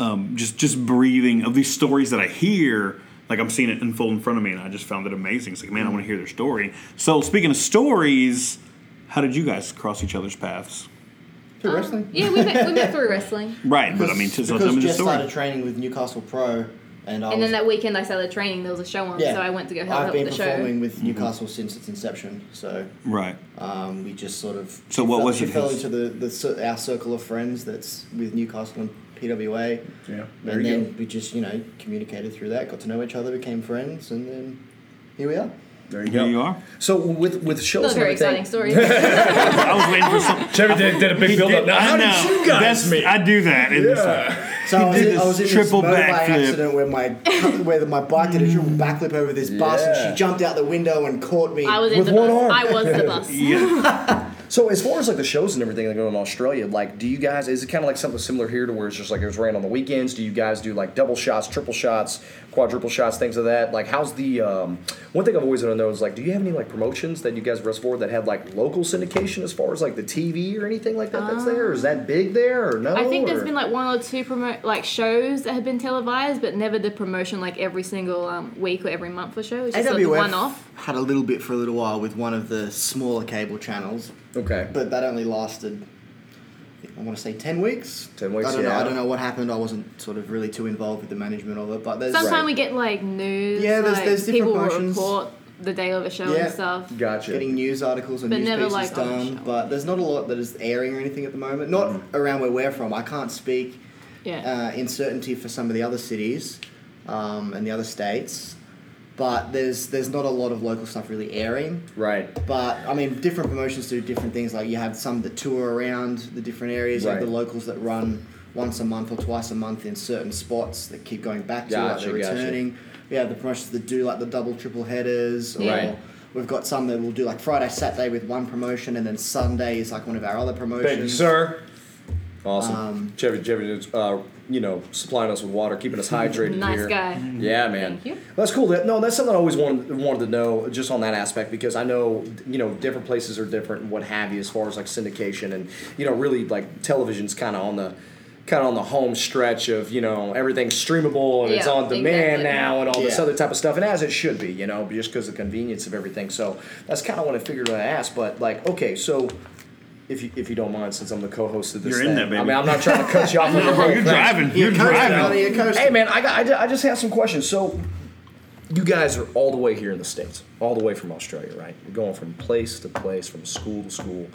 um, just just breathing of these stories that I hear. Like I'm seeing it unfold in front of me, and I just found it amazing. It's like, man, I want to hear their story. So speaking of stories, how did you guys cross each other's paths? Through wrestling. Yeah, we met, we met through wrestling. Right, but I mean, to tell because them the Jess story. started training with Newcastle Pro, and I And was, then that weekend I started training. There was a show on, yeah, so I went to go help I've out been with the performing show. with Newcastle since its inception, so Right. um, we just sort of. So she what fell, was she it fell his- into the, the our circle of friends that's with Newcastle and PWA, yeah, there and then go. we just you know communicated through that, got to know each other, became friends, and then here we are. There you Here go. you are. So with with shows Not a very everything, exciting story. I was waiting for some. Chevy did, did a big build up. Now, how I did know. you guys That's- meet? I do that. in this- So I was, did in, I this was in triple this motorbike backflip. accident where my where my bike did a triple mm. backflip over this bus, and Yeah. she jumped out the window and caught me. I was in With the one bus. arm. I was the bus. Yeah. So as far as like the shows and everything that go in Australia, like, do you guys is it kind of like something similar here to where it's just like it was ran on the weekends? Do you guys do like double shots, triple shots, quadruple shots, things of that. Like, how's the um, one thing I've always wanted to know is like, do you have any like promotions that you guys wrestle for that have like local syndication as far as like the TV or anything like that that's there? Or is that big there or no? I think there's been like one or two promo like shows that have been televised, but never the promotion like every single um, week or every month for show. It's just like AWF one off. had a little bit for a little while with one of the smaller cable channels, okay. but that only lasted. I want to say ten weeks. 10 weeks, I don't know. I don't know what happened. I wasn't sort of really too involved with the management of it, but there's Sometimes Right. we get like news. Yeah, there's- like, there's different people will promotions. report the day of a show Yeah. and stuff. Gotcha. getting news articles and But news never, pieces like, on a done, show. but there's not a lot that is airing or anything at the moment. Not Mm. around where we're from. I can't speak Yeah. uh, in certainty for some of the other cities um, and the other states, but there's there's not a lot of local stuff really airing. right. But I mean, different promotions do different things. Like you have some that tour around the different areas. You have Right. the locals that run once a month or twice a month in certain spots that keep going back to like they're gotcha. returning. We have the promotions that do like the double triple headers. Or Right. We've got some that will do like Friday, Saturday with one promotion, and then Sunday is like one of our other promotions. Thank you, sir. Awesome. Um, Chevy, Chevy uh, you know, supplying us with water, keeping us hydrated Nice here. guy. Yeah, man. Thank you. That's cool. That, no, that's something I always wanted wanted to know, just on that aspect, because I know you know different places are different and what have you, as far as like syndication and you know really like television's kind of on the kind of on the home stretch of you know everything's streamable and it's on demand exactly. now and all this other type of stuff, and as it should be, you know, just because of the convenience of everything. So that's kind of what I figured I'd ask. But like, okay, so. If you, if you don't mind, since I'm the co-host of this, You're in there, baby. I mean, I'm not trying to cut you off. with the whole You're thing. driving. You're driving. you're coasting. Hey man, I got I ju- I just have some questions. So you guys are all the way here in the states, all the way from Australia, right? You're going from place to place, from school to school.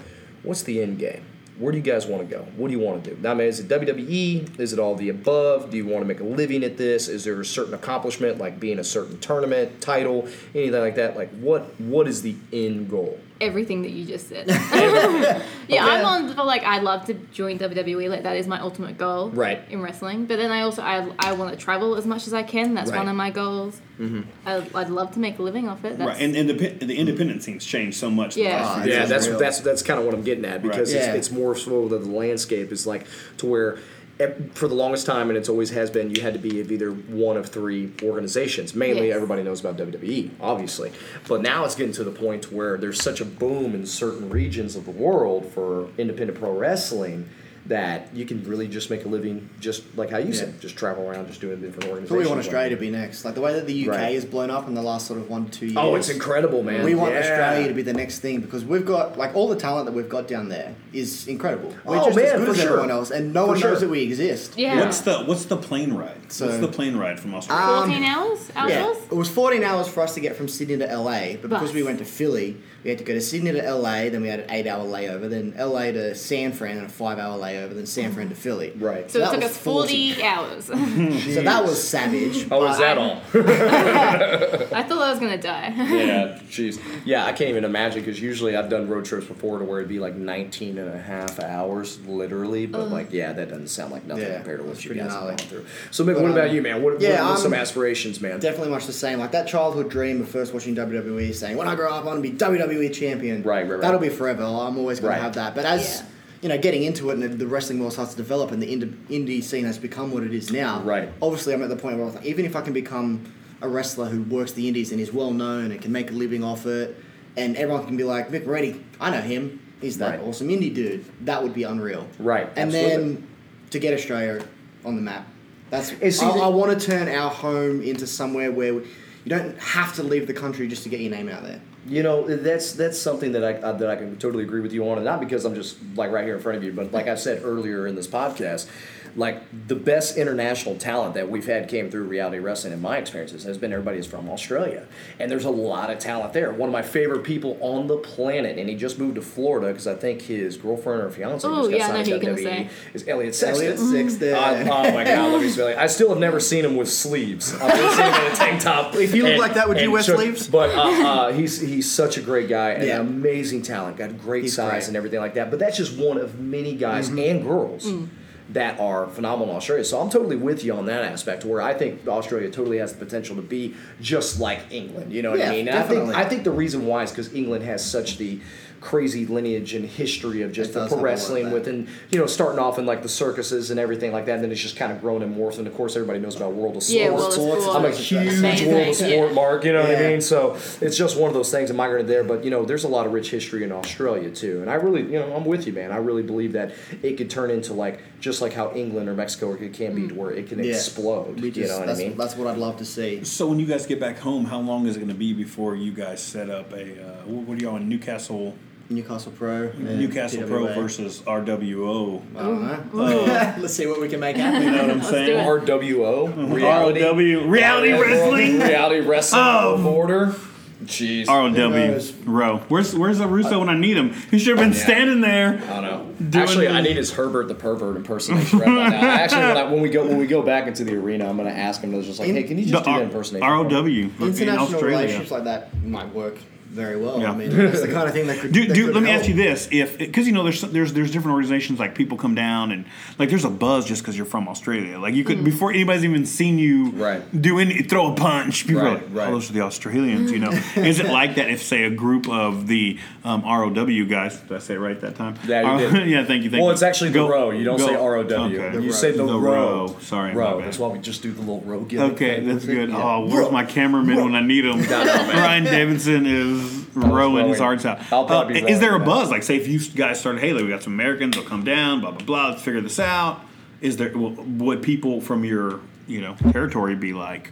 What's the end game? Where do you guys want to go? What do you want to do? I mean, is it WWE? Is it all the above? Do you want to make a living at this? Is there a certain accomplishment, like being a certain tournament, title, anything like that? Like, what what is the end goal? Everything that you just said. yeah, I'm on for like I'd love to join WWE. Like that is my ultimate goal. Right. In wrestling, but then I also I, I want to travel as much as I can. That's Right. one of my goals. Mm-hmm. I, I'd love to make a living off it. That's, Right, and, and the, the independent scene's changed so much. Yeah. last Ah, Yeah, years. that's that's that's kind of what I'm getting at because Right. it's, Yeah. it's more so that the landscape is like to where Eh, for the longest time and it's always has been you had to be of either one of three organizations mainly Yes. everybody knows about WWE obviously but now it's getting to the point where there's such a boom in certain regions of the world for independent pro wrestling that you can really just make a living just like how you said just travel around just doing different organizations But we want Australia to be next. Like the way that the UK Right. has blown up in the last sort of one to two years. oh it's incredible man We want Yeah. Australia to be the next thing because we've got like all the talent that we've got down there is incredible. We're Oh, just man, as good for as sure. everyone else, and no For one sure. knows that we exist. yeah. What's the what's the plane ride? So- what's the plane ride from Australia? Um, 14 hours? Hours? Yeah, it was 14 hours for us to get from Sydney to LA, but because we went to Philly, we had to go to Sydney to LA, then we had an eight hour layover, then LA to San Fran, and a five hour layover, then San Fran to Philly. Right. so it that took was us 40, hours. So that was savage. oh is but- that all I thought I was going to die. yeah, jeez. Yeah, I can't even imagine because usually I've done road trips before to where it'd be like 19 and a half hours, literally. But like, yeah, that doesn't sound like nothing Yeah, compared to what you pretty guys have gnarly. gone through. So, Mick, But, what about um, you, man? What, yeah, what are some I'm aspirations, man? Definitely much the same. Like that childhood dream of first watching WWE, saying, "When I grow up, I want to be WWE champion." Right, right, right. That'll be forever. I'm always going Right. to have that. But as Yeah. you know, getting into it and the wrestling world starts to develop and the indie, indie scene has become what it is now. Right. Obviously, I'm at the point where I was like, even if I can become a wrestler who works the indies and is well known and can make a living off it, and everyone can be like, Mick Morretti, I know him. He's that Right. awesome indie dude. That would be unreal. Right, And absolutely. then to get Australia on the map. That's And see, I, I want to turn our home into somewhere where we, you don't have to leave the country just to get your name out there. You know, that's that's something that I that I can totally agree with you on, and not because I'm just like right here in front of you, but like I said earlier in this podcast, like the best international talent that we've had came through reality wrestling in my experiences has been everybody who's from Australia, and there's a lot of talent there. One of my favorite people on the planet, and he just moved to Florida because I think his girlfriend or fiance Ooh, just got yeah, I know signed who to WWE, say. is Elliot Sexton. Elliot Six there. I- oh my god, let me spell it. I still have never seen him with sleeves. I've never seen him in a tank top. If you look And- like that, would you and wear so- sleeves? But uh, uh, he's he's such a great guy and Yeah. an amazing talent. Got great He's size great. and everything like that. But that's just one of many guys Mm-hmm. and girls. Mm. That are phenomenal in Australia. So I'm totally with you on that aspect where I think Australia totally has the potential to be just like England. You know what Yeah, I mean? I think I think the reason why is because England has such the crazy lineage and history of just the pro have a lot of wrestling that. within you know starting off in like the circuses and everything like that, and then it's just kind of grown and morphed. And of course, everybody knows about World of Sport. Yeah, World of Sports. I'm a huge amazing. World of Sport Yeah. mark, you know what I mean? So it's just one of those things. I migrated there, but you know, there's a lot of rich history in Australia too. And I really, you know, I'm with you, man. I really believe that it could turn into like just like how England or Mexico or it can be, to where it can Yeah. explode. We you know what I that's, mean? that's what I'd love to see. So when you guys get back home, how long is it going to be before you guys set up a uh, what what are y'all in Newcastle? Newcastle Pro. and Newcastle Pro versus RWO. I don't know. Let's see what we can make happen. You know what I'm Let's saying? RWO, reality, ROW, reality wrestling. reality wrestling Oh. border. Jeez, knows? ROW, row. Where's Where's the Russo when I need him? He should have been Yeah. standing there. I don't know. Actually, the- I need his Herbert the pervert impersonation right about now. Actually, when, I, when we go when we go back into the arena, I'm going to ask him. I was just like, In- hey, can you just do R- that impersonation? ROW for me? in International Australia. relationships like that might work very well. Yeah. I mean, that's the kind of thing that could. Dude, that dude could let me ask you this: if because you know there's there's there's different organizations like people come down and like there's a buzz just because you're from Australia. Like you could before anybody's even seen you Right. do any throw a punch. People Right, are like, right. oh, those are the Australians. You know, is it like that if say a group of the um, ROW guys? Did I say it right that time? Yeah, you did. yeah, thank you. Thank well, you. it's actually the row. You don't go- say ROW. Okay. You say the, The row. row. Sorry, row. That's why we just do the little row. Okay, that's good. Yeah. Oh, where's my cameraman when I need him? Ryan Davidson is rowing his rowing. hearts out. I'll probably Uh, be is there a now. buzz? Like, say, if you guys started Halo, we got some Americans, they'll come down, blah blah blah. Let's figure this out. Is there well, would people from your you know territory be like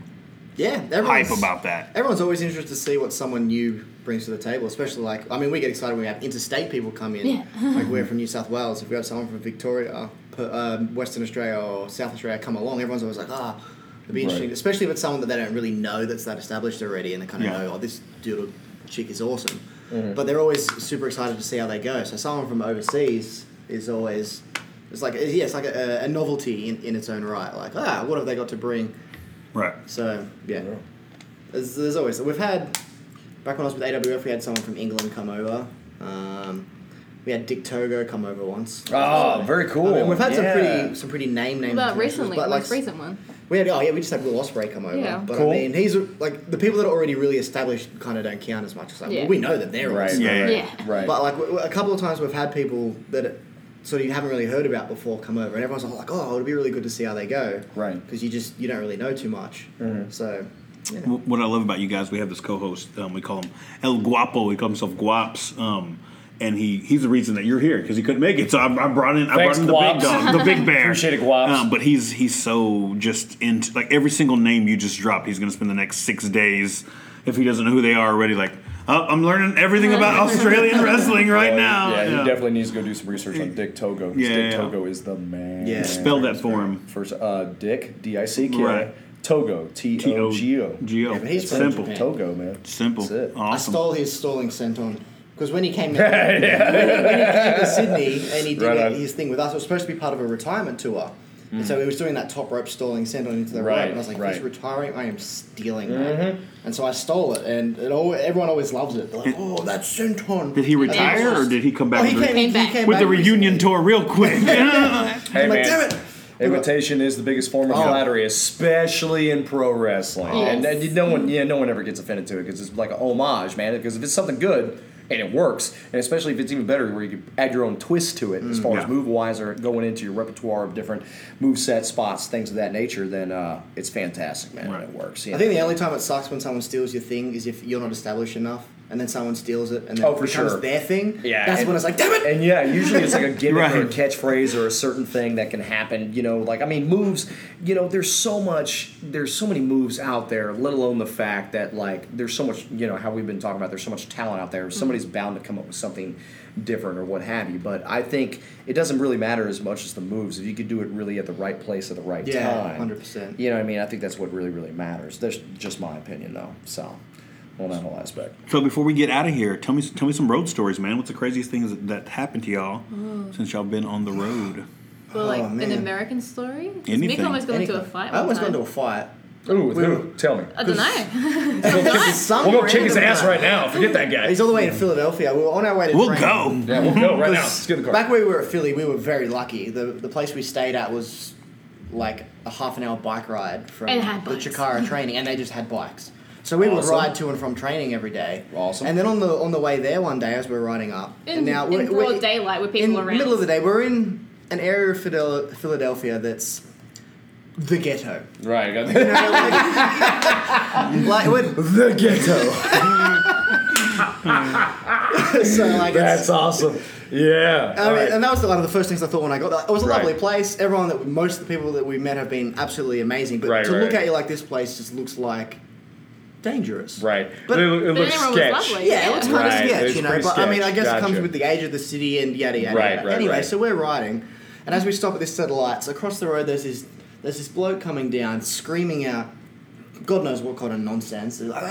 Yeah, hype everyone's, about that? Everyone's always interested to see what someone new brings to the table, especially like I mean, we get excited when we have interstate people come in. Yeah. like we're from New South Wales. If we have someone from Victoria, per- um, Western Australia, or South Australia come along, everyone's always like, ah, it'd be interesting. Right. Especially if it's someone that they don't really know that's that established already, and they kind of Yeah. know, oh, this dude or chick is awesome. Mm-hmm. But they're always super excited to see how they go. So someone from overseas is always. It's like yeah, it's like a, a novelty in, in its own right. Like ah, what have they got to bring? Right. So yeah, there's, there's always we've had back when I was with AWF, we had someone from England come over. Um, we had Dick Togo come over once. Oh, very cool. I mean, we've had some pretty some pretty name names. But recently, but like recent one. We had oh yeah, we just had Will Ospreay come over. Yeah. But Cool. I mean, he's like the people that are already really established kind of don't count as much. It's like Yeah. well, we know that they're Right. awesome. Yeah, yeah. Yeah. Right. But like w- w- a couple of times we've had people that sort of you haven't really heard about before come over, and everyone's all like, oh, it'll be really good to see how they go. Right. Because you just you don't really know too much. So Wh- What I love about you guys, we have this co-host. Um, we call him El Guapo. He calls himself Guaps. Um, and he, he's the reason that you're here because he couldn't make it. So I, I brought in I Thanks, brought in the Guaps. big dog, the big bear. Appreciate it, Guaps. Um, but he's he's so just into like every single name you just dropped. He's going to spend the next six days if he doesn't know who they are already. Like oh, I'm learning everything about Australian wrestling right Well, now. Yeah, he definitely needs to go do some research on Dick Togo. 'cause Yeah, Dick yeah. Togo is the man. Yeah. Spell that for him. First, uh, Dick, D I C K. Right. Togo, T O G O. Yeah, he's Simple. Togo, man. Simple. That's it. I stole his stalling senton. Because when he came when, he, when he came to Sydney and he did Right his thing with us, it was supposed to be part of a retirement tour. And so he was doing that top rope stalling senton into the Mm. Right, right. And I was like, if he's retiring, I am stealing that. And so I stole it. And it all, everyone always loves it. They're like, oh, that's senton. Did he retire And or did he come back Oh, he with, came, the, he Came back. came with the reunion recently. tour real quick? Hey, I'm like, man. damn it. Imitation is the biggest form of Oh. flattery, especially in pro wrestling. Yes. And, and no one, yeah, no one ever gets offended to it because it's like a homage, man. Because if it's something good and it works, and especially if it's even better, where you can add your own twist to it as far as move wise or going into your repertoire of different move set spots, things of that nature, then uh, it's fantastic, man. Right. And it works. Yeah. I think the only time it sucks when someone steals your thing is if you're not established enough. And then someone steals it, and then Oh, it becomes sure. their thing. Yeah, that's and- when it's like, damn it! And yeah, usually it's like a gimmick or a catchphrase or a certain thing that can happen. You know, like I mean, moves. You know, there's so much. There's so many moves out there. Let alone the fact that like there's so much. You know how we've been talking about. There's so much talent out there. Somebody's mm-hmm. bound to come up with something different or what have you. But I think it doesn't really matter as much as the moves. If you could do it really at the right place at the right Yeah, time, 100%. You know, what I mean, I think that's what really really matters. That's just my opinion, though. So, on that whole aspect. So before we get out of here, tell me tell me some road stories, man. What's the craziest things that, that happened to y'all mm. since y'all been on the road? Well, like Oh, an. American story. Anything. Mick almost got into a fight. I almost got one into a fight. Ooh, with We who? were- Tell me. I don't know. Some We'll go kick his random ass guy. right now. Forget that guy. He's all the way in Philadelphia. We were on our way to We'll train. go. Yeah, we'll go right now. Let's get the car. Back when we were at Philly, we were very lucky. The the place we stayed at was like a half an hour bike ride from the bikes. Chikara training, and they just had bikes. So we would ride to and from training every day. Awesome. And then on the on the way there one day, as we're riding up, In, and now we're, broad we're daylight with people the around. middle of the day, we're in an area of Philadelphia that's the ghetto. Right. got You know, like, like we're- the ghetto. so like That's awesome. Yeah. I mean, right. and that was one of the first things I thought when I got there. It was a Right. lovely place. Everyone that most of the people that we met have been absolutely amazing. But Right, to right, look at you like this place just looks like dangerous. Right. But- it, it looks everyone sketch. was lovely. Yeah, it looks kind Right, of sketch, you know. pretty But I mean, I sketch. guess it comes with the age of the city and yada yada. Right, yada. right, Anyway, right. so we're riding, and as we stop at this set of lights across the road, there's this there's this bloke coming down, screaming out. God knows what kind of nonsense. He's like.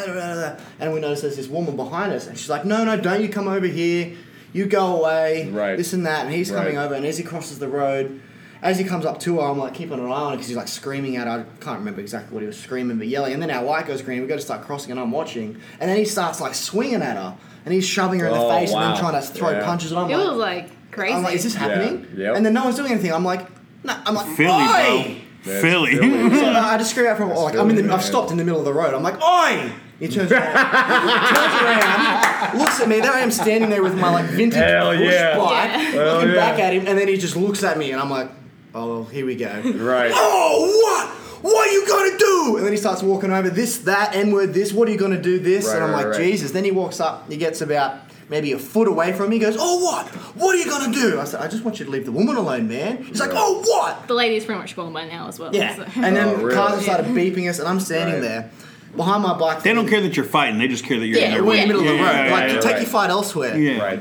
And we notice there's this woman behind us, and she's like, "No, no, don't you come over here. You go away. Right. This and that." And he's coming Right. over, and as he crosses the road, as he comes up to her, I'm like keeping an eye on her because he's like screaming at her. I can't remember exactly what he was screaming, but yelling. And then our light goes green. We got to start crossing, and I'm watching. And then he starts like swinging at her, and he's shoving her in the Oh, face and wow. then trying to throw Yeah. punches. And I'm It like, was like crazy. I'm like, is this happening? Yeah. Yep. And then no one's doing anything. I'm like, no. I'm like, Philly, Oi! bro. That's Philly. Philly. So I just scream out from like I'm in the, I've stopped in the middle of the road. I'm like, oi! He turns around, turns around, looks at me. There I am standing there with my like vintage Hell push yeah. bike, Yeah. Hell looking yeah. back at him, and then he just looks at me, and I'm like, oh, here we go. Right. Oh, what? What are you gonna do? And then he starts walking over this, that, N word, this. What are you gonna do? This, Right, and I'm right, like, right. Jesus. Then he walks up. He gets about maybe a foot away from me. He goes, Oh, what? What are you gonna do? I said, I just want you to leave the woman alone, man. He's like, Oh, what? the lady's pretty much gone by now as well. Yeah. so- And then Oh, really? cars have started beeping us, and I'm standing Right. there behind my bike. They don't care that you're fighting. They just care that you're Yeah, in we're in the middle of the road. yeah, like, yeah, take right. your fight elsewhere. Yeah. Right.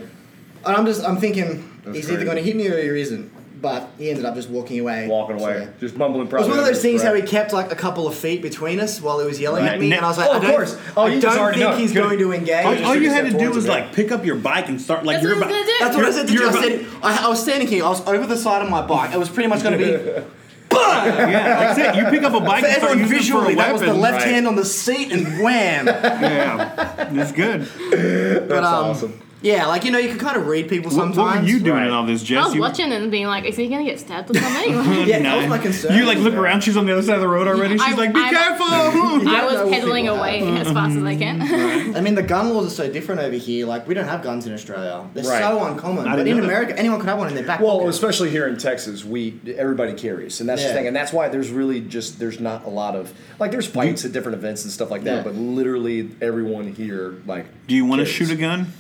And I'm just, I'm thinking, That's he's either going to hit me or he isn't. But he ended up just walking away. Walking away. So- Just mumbling It was one of those things right. how he kept like a couple of feet between us while he was yelling Right. at me, and I was like, Oh, I of don't, course. Oh, I don't think know. he's Good. going to engage. All, all you had to do was like pick up your bike and start like That's you're what about. I was gonna do. That's what I said to you. You're I about- said, I, I was standing here. I was over the side of my bike. It was pretty much going to be. Yeah, that's it. You pick up a bike For and start everyone using it for a visually, that was the left Right. hand on the seat and wham. Yeah, that's good. But, That's um, awesome. Yeah, like you know, you can kind of read people What, sometimes. what were you doing Right. in all this, Jess? I was You- watching and being like, is he gonna get stabbed or something? Yeah, that was my concern. You like look around. She's on the other side of the road already. She's I- like, "Be I'm- careful!" I know was what pedaling people away as fast as I can. I mean, the gun laws are so different over here. Like, we don't have guns in Australia. They're Right. so uncommon. I But didn't in know that. America, anyone could have one in their back Well, pocket. especially here in Texas, we everybody carries, and that's the thing, and that's why there's really just there's not a lot of like there's fights at different events and stuff like that, Yeah. but literally everyone here like. Do you want to carries. shoot a gun?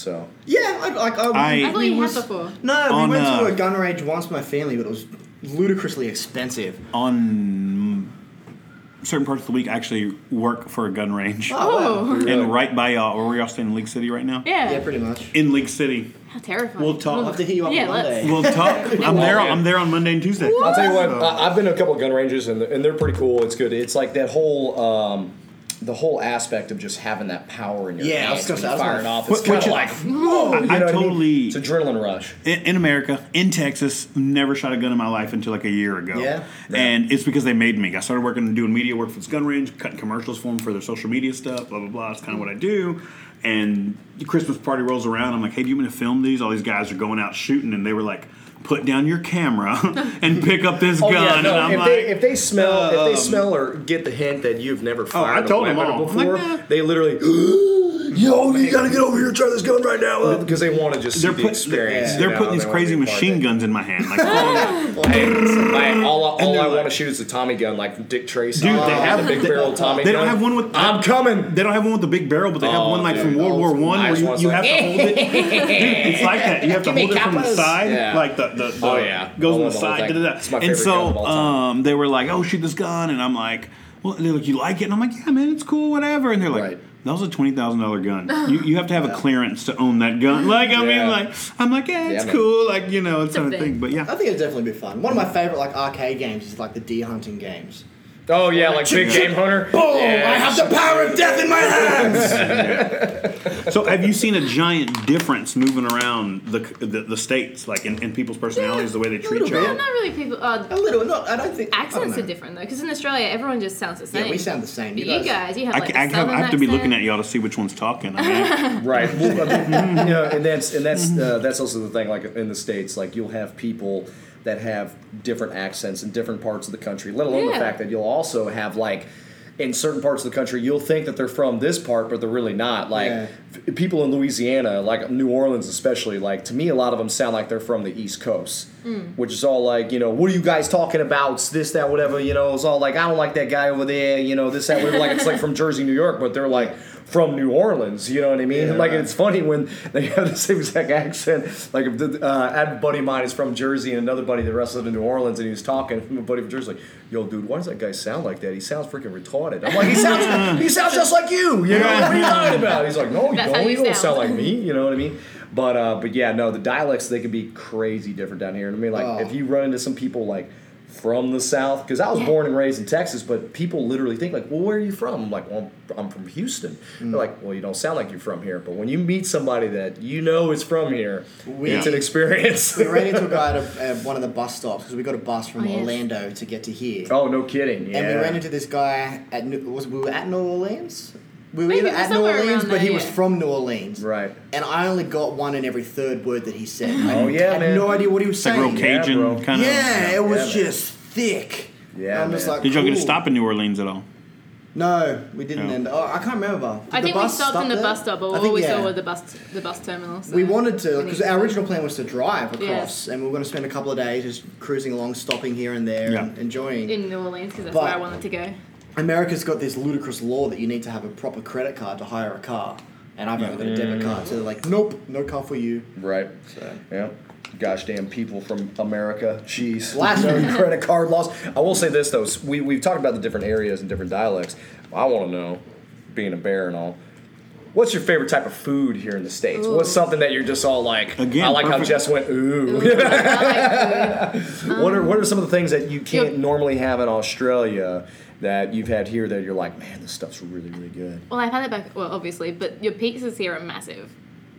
So Yeah, I, like I, I- I thought we you had before. No, we On, went to uh, a gun range once with my family, but it was ludicrously expensive. On certain parts of the week, I actually work for a gun range. Oh, Really? And right by y'all, where we all staying in League City right now. yeah. Yeah, pretty much. In League City, How terrifying. We'll talk. I'll have to hit you up Yeah, on Monday. we'll talk. I'm there. I'm there on Monday and Tuesday. I'll tell you what, I, I've been to a couple of gun ranges and and they're pretty cool. It's good. It's like that whole. Um, the whole aspect of just having that power in your Yeah, I was hands gonna say, you're I was firing gonna- off. It's kind of like, whoa, you I know what I mean? totally- It's adrenaline rush. in, in America, in Texas, never shot a gun in my life until like a year ago. Yeah? And it's because they made me. I started working doing media work for this gun range, cutting commercials for them for their social media stuff, blah, blah, blah. It's kind of what I do. And the Christmas party rolls around. I'm like, hey, do you want to film these? All these guys are going out shooting, and they were like, put down your camera and pick up this Oh gun. yeah, no. and I'm If like, they if they smell if they um, smell or get the hint that you've never I fired told a them all. before, like, nah. they literally, yo, you gotta get over here and try this gun right now, because they want to just they're, the put, experience. they're know, putting these crazy be a part of machine guns in my hand. Like, Hey, my- all all I like- want to shoot is a Tommy gun, like Dick Tracy. Dude, they Oh, have- the big they- barrel Tommy. they don't gun. have one with- I'm coming. They don't have one with the big barrel, but they have Oh, one like from World War One where you, you have to hold it. Dude, it's like that. You have to hold it from the side, like the the, the Oh, yeah. goes on the the side. thing. da, da, da. It's my And favorite gun of so all time. um, they were like, "Oh, shoot this gun," and I'm like, "Well," they're like, "You like it?" And I'm like, "Yeah, man, it's cool, whatever." And they're like. Right. That was a twenty thousand dollar gun. You, you have to have a clearance to own that gun. Like I Yeah. mean, like I'm like, yeah, it's man. cool, like you know, it's It's a kind of thing. thing. But yeah, I think it'd definitely be fun. One of my favorite like arcade games is like the deer hunting games. Oh yeah, like big game hunter. Boom! Yeah. I have the power of death in my hands. So, have you seen a giant difference moving around the the, the states, like in, in people's personalities, the way they treat little you? bit. Not really people. Uh, a little, not. I don't think I don't accents are different though, because in Australia everyone just sounds the same. Yeah, we sound the same. But You you guys- guys, you have I, like ca- I a have, I have to be looking at y'all to see which one's talking. I mean, Right. Well, I mean, you know, and that's and that's uh, that's also the thing. Like in the states, like you'll have people that have different accents in different parts of the country. Let alone the fact that you'll also have like in certain parts of the country, you'll think that they're from this part, but they're really not. Like Yeah. f- people in Louisiana, like New Orleans especially, like to me, a lot of them sound like they're from the East Coast, mm. which is all like, you know, what are you guys talking about? It's this, that, whatever. You know, it's all like, I don't like that guy over there. You know, this, that, whatever. like it's like from Jersey, New York, but they're like from New Orleans. You know what I mean? Yeah, like it's funny when they have the same exact accent. Like if uh, I had a buddy of mine is from Jersey and another buddy that wrestled in New Orleans, and he was talking. My buddy from Jersey, like, "Yo, dude, why does that guy sound like that? He sounds freaking retarded." I'm like, "He sounds, he sounds just like you. You know what are you talking about?" He's like, "No, you That's don't. you You don't sound." sound like me. You know what I mean?" But uh, but yeah, no, the dialects they can be crazy different down here. And I mean, like Oh. if you run into some people like from the south, because I was born and raised in Texas, but people literally think like, "Well, where are you from?" I'm like, "Well, I'm from Houston." Mm. They're like, "Well, you don't sound like you're from here." But when you meet somebody that you know is from here, We- it's an experience. We ran into a guy at, a, at one of the bus stops because we got a bus from Oh, yes. Orlando to get to here. oh, no kidding! Yeah. And we ran into this guy at was we were at New Orleans. We were Maybe either at New somewhere Orleans, around but he there, was yeah. from New Orleans. right. And I only got one in every third word that he said. Oh, I Oh, yeah, had man. no idea what he was It's like real saying. Yeah, Cajun bro. kind of. yeah, it was Yeah, man. just thick. Yeah, I'm just man. like, Did y'all get to cool. stop in New Orleans at all? No, we didn't. No. End. Oh, I can't remember. Did I the think we bus stopped stop in the there? bus stop, but I all think, we yeah. saw were the bus the bus terminal. So We wanted to, because our original plan was to drive across, Yeah. and we were going to spend a couple of days just cruising along, stopping here and there, Yeah. and enjoying. in New Orleans because that's But- where I wanted to go. America's got this ludicrous law that you need to have a proper credit card to hire a car, and I've only got a debit card, so they're like, nope, no car for you. Right. So. Yeah. Gosh damn people from America. Jeez. Last no credit card loss. I will say this though. We we've talked about the different areas and different dialects. I want to know, being a bear and all. What's your favorite type of food here in the states? Ooh. What's something that you're just all like? Again, I like how. Jess went. Ooh. Ooh, I like food. what are what are some of the things that you can't Yep. normally have in Australia that you've had here that you're like, man, this stuff's really really good. Well, I've had it back. Well, obviously, but your pizzas here are massive.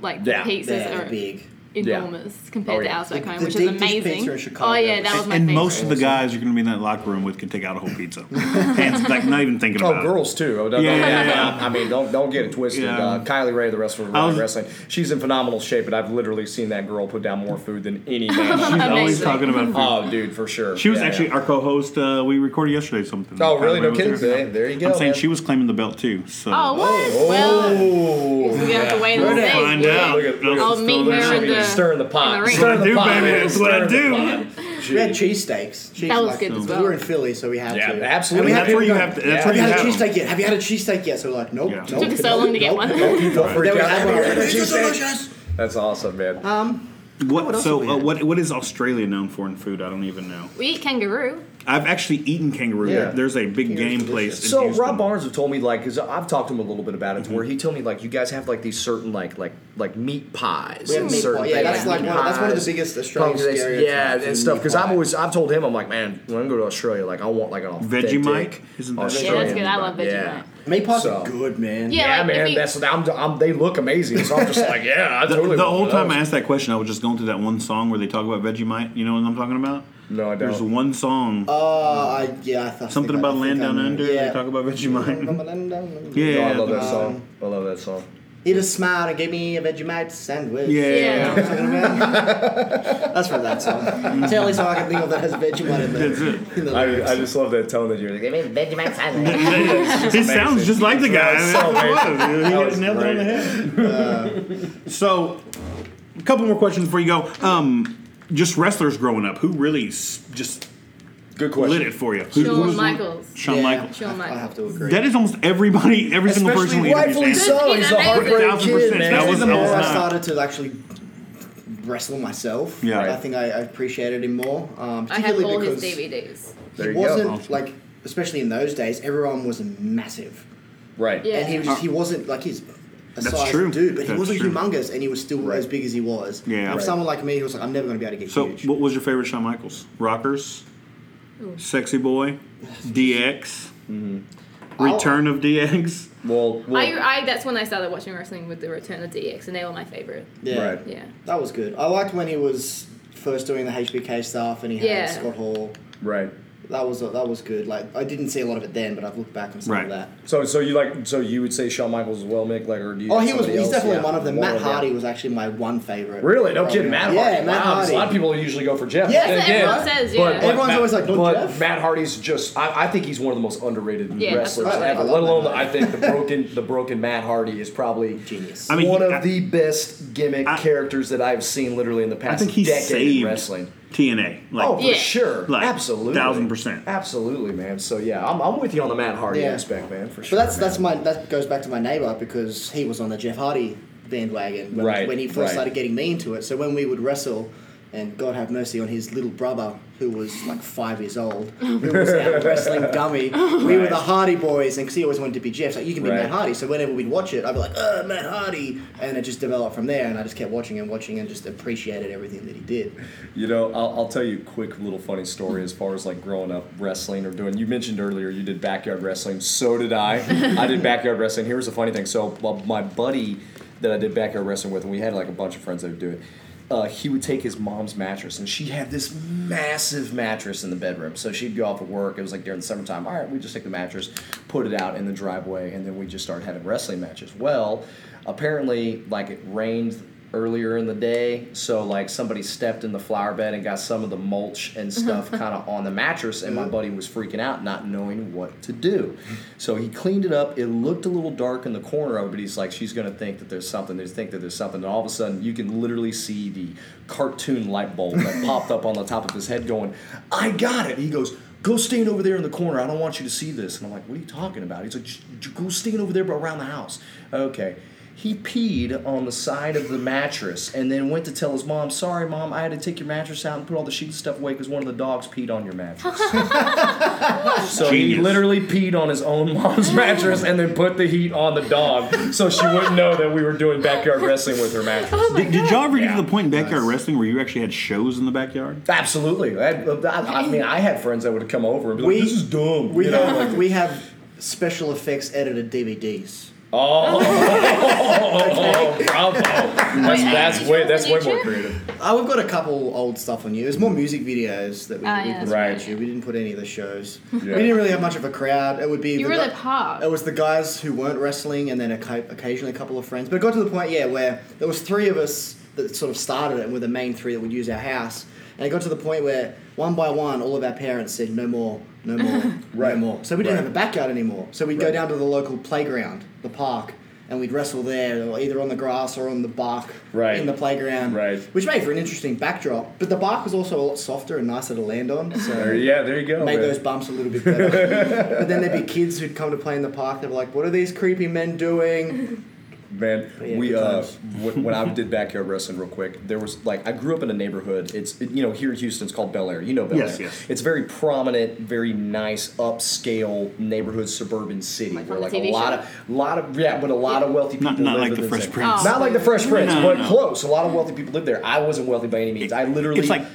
Like Yeah. pizzas are big. Enormous compared Oh, to yeah. ours back The- home, the which is amazing. pizza in Chicago oh yeah, that is- was my and favorite. most of the guys you're going to be in that locker room with can take out a whole pizza. Hands, like not even thinking Oh, about girls too. Oh, don't- Yeah, don't- yeah, yeah. I mean, don't don't get it twisted. Yeah. Uh, Kylie Rae, the wrestler of I was- wrestling, she's in phenomenal shape, but I've literally seen that girl put down more food than any man. She's always talking about food. oh, dude, for sure. She was Yeah, actually yeah. our co-host. Uh, we recorded yesterday something. Oh, really? Kylie No kidding. there. There- there you go, I'm saying she was claiming the belt too. So Oh what? Well, Oh, we're gonna have to wait and Look at- see. find out. Look at- look at- I'll meet her shit in in. The stirring the pot. in the ring. Stirring the That's what I pot. do, baby. That's what I Stirring the do. pot. We had cheesesteaks. Cheese, That was like, good as because well. We were in Philly, so we had Yeah, to. absolutely. And we That's had where people you have to. That's Yeah. Have where you you had a have them. cheesesteak yet? Have you had a cheesesteak yet? So we're like, nope, Yeah. nope. Took us nope, so long to get nope, one. nope. People freak Then we out. had one. I was like, This "This is is delicious." That's awesome, man. Um, What, What else so have we uh, had? what what is Australia known for in food? I don't even know. We eat kangaroo. I've actually eaten kangaroo. Yeah. There's a big Kangaroo's game place. In So Houston. Rob Barnes have told me like because I've talked to him a little bit about it, Mm-hmm. to where he told me like you guys have like these certain like like like meat pies. We have and meat certain pie. Yeah, things, that's like meat one- that's one of the pies, biggest Australian pumpkin eggs, stereotypes Yeah, is and stuff. meat Because I've pie. always I've told him I'm like man when I go to Australia like I want like an authentic Vegemite? Isn't that- Australian Yeah, that's good. I love meat pie. Vegemite. Yeah. meat pies So- are good, man. Yeah, Yeah, like, if man, you- that's I'm, I'm, they look amazing. So I'm just like, yeah, I The, totally. the want whole time those. I asked that question, I was just going through that one song where they talk about Vegemite. You know what I'm talking about? No, I There's don't. one song, Uh, I, yeah, I thought something about land down under. They talk about Vegemite. Yeah. Yeah, No, I love that song. I love that song. He just smiled and gave me a Vegemite sandwich. Yeah. That's from that song. It's the only song I can think of that has Vegemite in the, That's it. in the. I, I just love that tone that you're like. give me Vegemite sandwich. He sounds just like the guy. That's so amazing. He That was nailed it on the head. so, a couple more questions before you go. Um, just wrestlers growing up, who really s- just Good lit it for you? Who, who Shawn was- Michaels. Shawn Yeah, Michaels. Shawn I have Michaels. to agree. That is almost everybody, every single person. Especially we interviewed rightfully so. that. He's a Amazing. heartbreak Thousand kid, man. That was the more I not- started to actually wrestle myself, Yeah. I think I, I appreciated him more. Um, I have particularly all because his DVDs. There he you go. wasn't Awesome. like, especially in those days, everyone was massive, Right. Yeah. and he was just, he wasn't like he's a That's size true. dude, but he wasn't true. humongous, and he was still Right. as big as he was. Yeah. For Right. someone like me, who was like, I'm never going to be able to get So, huge. what was your favorite Shawn Michaels? Rockers, Sexy Boy, DX, mm-hmm. Return of DX. Well, well I, I that's when I started watching wrestling with the Return of DX, and they were my favorite. yeah, Right. Yeah. that was good. I liked when he was first doing the HBK stuff, and he had Yeah. Scott Hall. right. That was that was good. Like I didn't see a lot of it then, but I've looked back on some Right. of that. So, so you like, so you would say Shawn Michaels as well, Mick? Like, or do you? Oh, he was. He's else? definitely Yeah. one of them. One Matt of them. Hardy was actually my one favorite. Really? No kidding. up. Matt Yeah, Hardy. Matt wow. Hardy. A lot of people usually go for Jeff. Yeah. Then again, everyone says, but- yeah. but Everyone's Matt- always like, but Jeff." Matt Hardy's just. I, I think he's one of the most underrated Yeah, wrestlers right. ever. Let alone, I think the broken, the broken Matt Hardy is probably Genius. I mean, one he- of I- the best gimmick I- characters that I've seen literally in the past. I past think he saved wrestling. TNA. Like, oh, for Yeah. sure. Like, Absolutely. thousand percent. Absolutely, man. So, yeah, I'm, I'm with you on the Matt Hardy Yeah. aspect, man, for sure. But that's man. that's my that goes back to my neighbor because he was on the Jeff Hardy bandwagon when, Right, when he first right. started getting me into it. So when we would wrestle, and God have mercy on his little brother who was like five years old, who was out wrestling dummy. We were the Hardy boys, and because he always wanted to be Jeff, so you can be Right. Matt Hardy. So whenever we'd watch it, I'd be like, "Uh, Matt Hardy," and it just developed from there. And I just kept watching and watching and just appreciated everything that he did. You know, I'll, I'll tell you a quick little funny story as far as like growing up wrestling or doing. You mentioned earlier you did backyard wrestling. So did I. I did backyard wrestling. Here's the funny thing. So well, my buddy that I did backyard wrestling with, and we had like a bunch of friends that would do it. Uh, he would take his mom's mattress, and she had this massive mattress in the bedroom. So she'd go off of work. It was like during the summertime. All right, we just take the mattress, put it out in the driveway, and then we just start having wrestling matches. Well, apparently, like it rained earlier in the day so like somebody stepped in the flower bed and got some of the mulch and uh-huh. stuff kind of on the mattress and my buddy was freaking out not knowing what to do so he cleaned it up it looked a little dark in the corner of it but he's like she's going to think that there's something they think that there's something and all of a sudden you can literally see the cartoon light bulb that popped up on the top of his head going i got it he goes Go stand over there in the corner. I don't want you to see this. And I'm like, what are you talking about? He's like, "J- j- go stand over there but around the house. Okay. He peed on the side of the mattress and then went to tell his mom, sorry, mom, I had to take your mattress out and put all the sheets and stuff away because one of the dogs peed on your mattress. so he literally peed on his own mom's mattress and then put the heat on the dog so she wouldn't know that we were doing backyard wrestling with her mattress. Oh did, did y'all ever get to the point in backyard wrestling where you actually had shows in the backyard? Absolutely. I, I, I mean, I had friends that would come over and be like, We- this is dumb. We you know, have like, we have special effects edited DVDs. Oh, bravo! That's, that's way that's way more creative. Uh, we've got a couple old stuff on you. There's more music videos that we, Ah, we yeah, put that's on right. YouTube. We didn't put any of the shows. Yeah. We didn't really have much of a crowd. It would be You the were guy- the park. It was the guys who weren't wrestling, and then occa- occasionally a couple of friends. But it got to the point, yeah, where there was three of us that sort of started it, and were the main three that would use our house. And it got to the point where one by one, all of our parents said, "No more, no more, Right. no more." So we didn't Right. have a backyard anymore. So we'd Right. go down to the local playground, the park. And we'd wrestle there, either on the grass or on the bark Right. in the playground, Right. which made for an interesting backdrop. But the bark was also a lot softer and nicer to land on, so There- yeah, there you go. made man. those bumps a little bit better. but then there'd be kids who'd come to play in the park. They'd be like, "What are these creepy men doing?" Man, yeah, we uh, times. w- when I did backyard wrestling, real quick, there was like I grew up in a neighborhood. It's you know here in Houston, it's called Bel Air. You know Bel Air. Yes, yes. It's very prominent, very nice, upscale neighborhood, suburban city Like where like a lot show? of lot of yeah, but a lot of wealthy people. Not- not live like in the Fresh. Prince. Oh. Not like the Fresh Prince, No, but no. close. A lot of wealthy people live there. I wasn't wealthy by any means. I literally It's like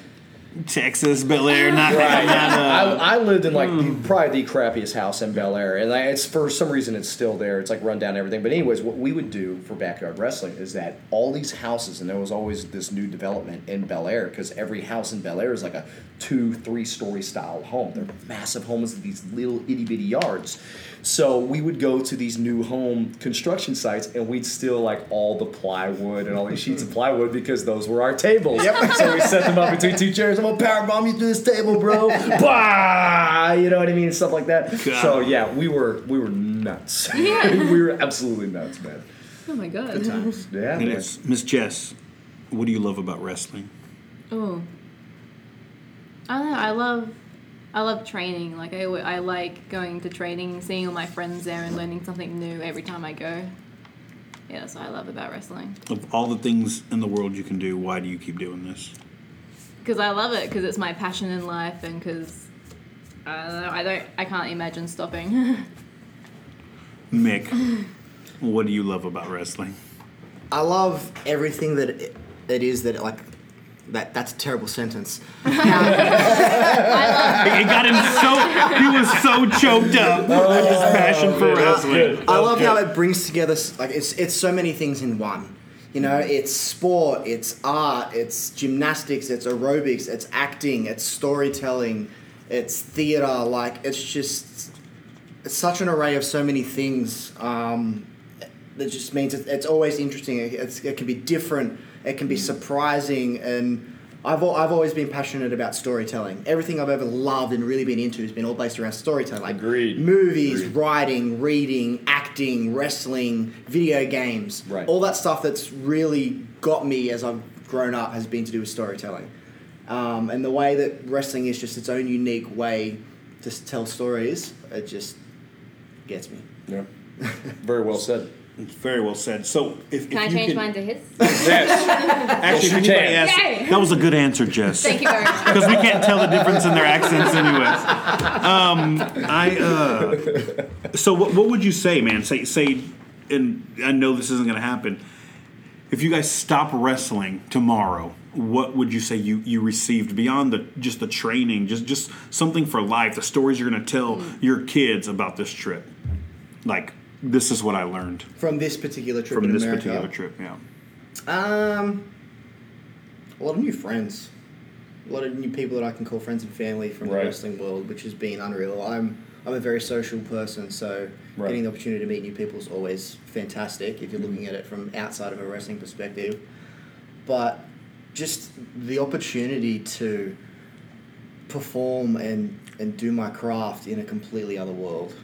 Texas, Bel Air, not, Right. not I, uh, I lived in like the, probably the crappiest house in Bel Air, and I, it's for some reason it's still there. It's like run down everything. But anyways, what we would do for backyard wrestling is that all these houses, and there was always this new development in Bel Air because every house in Bel Air is like a two, three story style home. They're massive homes with these little itty bitty yards. So we would go to these new home construction sites and we'd steal like all the plywood and all these sheets of plywood because those were our tables. so we set them up between two chairs. I'm gonna power bomb you through this table, bro. bah! You know what I mean? Stuff like that. God. So yeah, we were we were nuts. Yeah. we were absolutely nuts, man. Oh my god. Yeah. it man. is. Miss Jess, what do you love about wrestling? Oh. I don't know. I love, I love training. Like I, I like going to training, seeing all my friends there, and learning something new every time I go. Yeah, that's what I love about wrestling. Of all the things in the world you can do, why do you keep doing this? Because I love it. Because it's my passion in life, and because I don't know. I don't. I can't imagine stopping. Mick, what do you love about wrestling? I love everything that it, it is that like that. That's a terrible sentence. It got him so he was so choked up with his passion for wrestling. I love how it brings together s- like it's it's so many things in one. You know, it's sport, it's art, it's gymnastics, it's aerobics, it's acting, it's storytelling, it's theater. Like it's just it's such an array of so many things. Um, that just means it, it's always interesting. It, it's, it can be different. It can be surprising, and I've al- I've always been passionate about storytelling. Everything I've ever loved and really been into has been all based around storytelling. Like Agreed. movies, Agreed. writing, reading, acting, wrestling, video games. Right. All that stuff that's really got me as I've grown up has been to do with storytelling. Um, and the way that wrestling is just its own unique way to tell stories, it just gets me. Yeah. Very well said. It's very well said. So if, Can if I you change could, mine to his? Yes. actually, if anybody can. asks, Yay! that was a good answer, Jess. Thank you very much. because we can't tell the difference in their accents anyways. Um, I uh, so what, what would you say, man? Say say, and I know this isn't going to happen. If you guys stop wrestling tomorrow, what would you say you, you received beyond the just the training, just just something for life, the stories you're going to tell your kids about this trip? Like this is what I learned From this particular trip from this America. particular trip. Yeah. Um, a lot of new friends, a lot of new people that I can call friends and family from Right. the wrestling world, which has been unreal. I'm I'm a very social person, so Right. getting the opportunity to meet new people is always fantastic if you're looking at it from outside of a wrestling perspective. But just the opportunity to perform and and do my craft in a completely other world.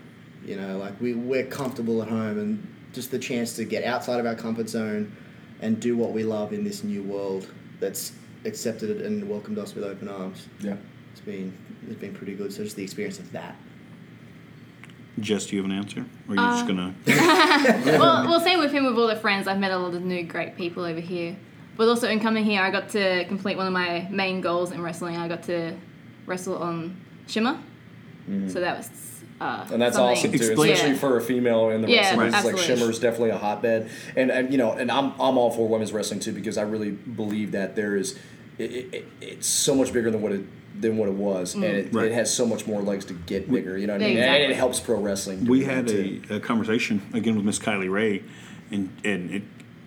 You know, like we we're comfortable at home, and just the chance to get outside of our comfort zone and do what we love in this new world that's accepted and welcomed us with open arms. Yeah. It's been it's been pretty good. So just the experience of that. Jess, do you have an answer, or are you just um, gonna? well, well, same with him with all the friends. I've met a lot of new great people over here. But also in coming here, I got to complete one of my main goals in wrestling. I got to wrestle on Shimmer. Mm-hmm. So that was. Uh, And that's something- awesome too, Explain- especially Yeah. for a female in the Yeah, wrestling. Right. business. Like Shimmer is definitely a hotbed, and, and you know, and I'm I'm all for women's wrestling too because I really believe that there is, it, it, it- it's so much bigger than what it than what it was, and it, Right. it has so much more legs to get bigger. You know what I mean? Yeah, And it helps pro wrestling. we had a, a conversation again with Miss Kylie Rae, and and it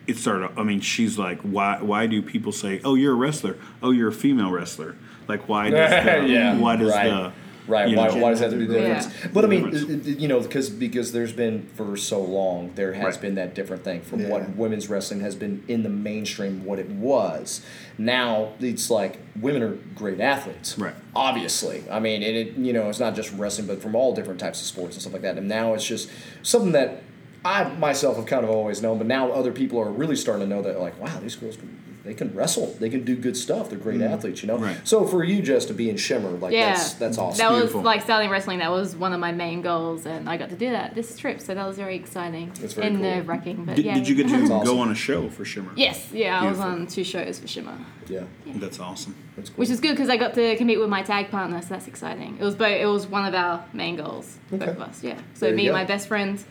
it started. I mean, she's like, why why do people say, oh, you're a wrestler, oh, you're a female wrestler? Like, why does the yeah, why does right. the Right. you Why, know, why does that have to be the Yeah. difference? But I mean, Difference. you know, because because there's been for so long there has Right. been that different thing from Yeah. what women's wrestling has been in the mainstream what it was. Now it's like women are great athletes. Right. Obviously, I mean, and it you know it's not just wrestling, but from all different types of sports and stuff like that. And now it's just something that I myself have kind of always known, but now other people are really starting to know that like, wow, these girls can. They can wrestle. They can do good stuff. They're great athletes, you know. Mm. Right. So for you, just to be in Shimmer, like Yeah, that's that's awesome. That was like starting wrestling. That was one of my main goals, and I got to do that this trip. So that was very exciting That's very and cool. nerve wracking. But Did, yeah. did you get to That's go on a show for Shimmer? yes, yeah. I was on two shows for Shimmer, Yeah, That's awesome. that's cool. which is good because I got to compete with my tag partner. So that's exciting. It was both. It was one of our main goals, okay. both of us. Yeah. So There me and my best friend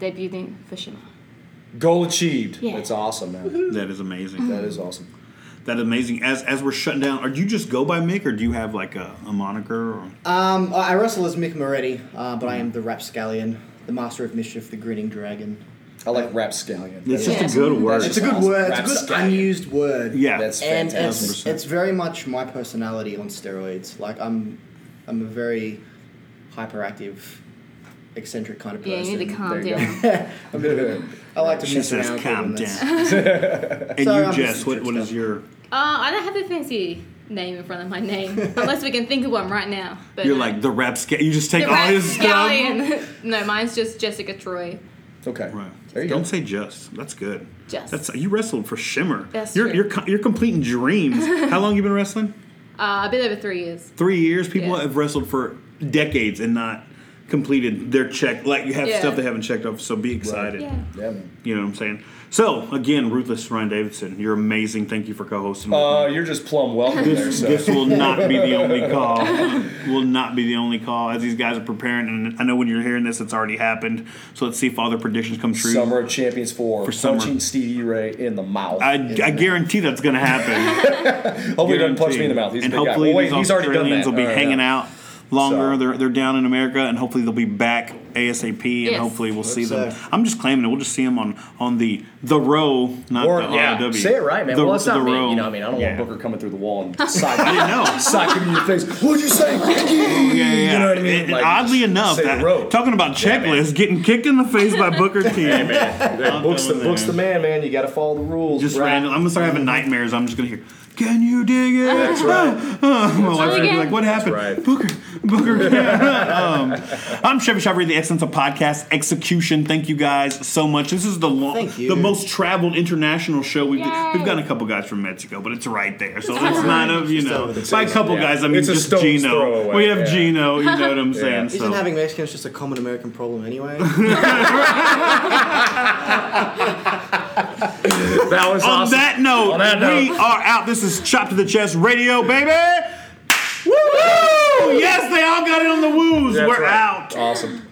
debuting for Shimmer. Goal achieved. Yeah. That's awesome, man. That is amazing. that is awesome. That is amazing. As as we're shutting down, or do you just go by Mick, or do you have like a, a moniker? Or? Um, I I wrestle as Mick Morretti, uh, but I am the Rapscallion, the Master of Mischief, the Grinning Dragon. I like rapscallion. It's just is a good word. It's a good awesome. word. It's a good Rapscallion. unused word. Yeah, That's and fantastic. it's it's very much my personality on steroids. Like I'm, I'm a very hyperactive, eccentric kind of person. Yeah, you need to calm down. I'm a bit of a- I like to She mess says, around. "Calm down." and that's- and Sorry, you, I'm Jess, what, what is your? Uh, I don't have a fancy name in front of my name, unless we can think of one right now. But You're no. like the rap sca- You just take the all his stuff. Rapscallion. no, mine's just Jessica Troy. Okay. Right. There you Don't go. say just. That's good. Just. That's you wrestled for Shimmer. That's you're true. you're you're completing dreams. How long you been wrestling? Uh, a bit over three years. Three years. People Yeah. have wrestled for decades and not completed their check. Like you have Yeah. stuff they haven't checked off. So be excited. Yeah. Yeah, man. You know what I'm saying? So again, ruthless Ryan Davidson, you're amazing. Thank you for co-hosting. with me. Uh, you're just plumb welcome there, This, sir. this will not be the only call. will not be the only call as these guys are preparing. And I know when you're hearing this, it's already happened. So let's see if all their predictions come true. Summer of Champions 4. For summer. punching Stevie Ray in the mouth. I, I guarantee that's going to happen. hopefully he doesn't punch me in the mouth. He's a and big guy. hopefully Well, wait, these he's already done Australians that. will be hanging yeah. out longer. So- They're they're down in America, and hopefully they'll be back ASAP, and Yes. hopefully we'll see Hope them. so. I'm just claiming it. We'll just see them on on the the row, not Or the yeah, ROW. say it right, man. The, well, it's not the me. row. You know, I mean, I don't Yeah. want Booker coming through the wall and sock, I didn't know. socking you in your face. What'd you say? Yeah, yeah, yeah. You know what I mean? And Like, oddly enough, that, talking about Yeah, checklists, getting kicked in the face by Booker T. Yeah, books the books the man, man. You got to follow the rules. Just bro. random. I'm gonna start having nightmares. I'm just gonna hear, "Can you dig it?" That's right. My wife's gonna be like, "What happened?" right. Booker, Booker. um, I'm Chevy Chopper, the Excellence of Podcast Execution. Thank you guys so much. This is the long, the most traveled international show we've Yay. we've gotten a couple guys from Mexico, but it's right there, so It's it's not a, you know. By a couple yeah. guys, I mean It's just Gino. throw away, We have yeah. Gino. You know what I'm saying? Isn't So. having Mexicans just a common American problem anyway? That was On awesome. that note, On that we note. are out. This is Chop to the Chest Radio, baby. Woo! Yes, they all got it on the woos. That's We're right. out. Awesome.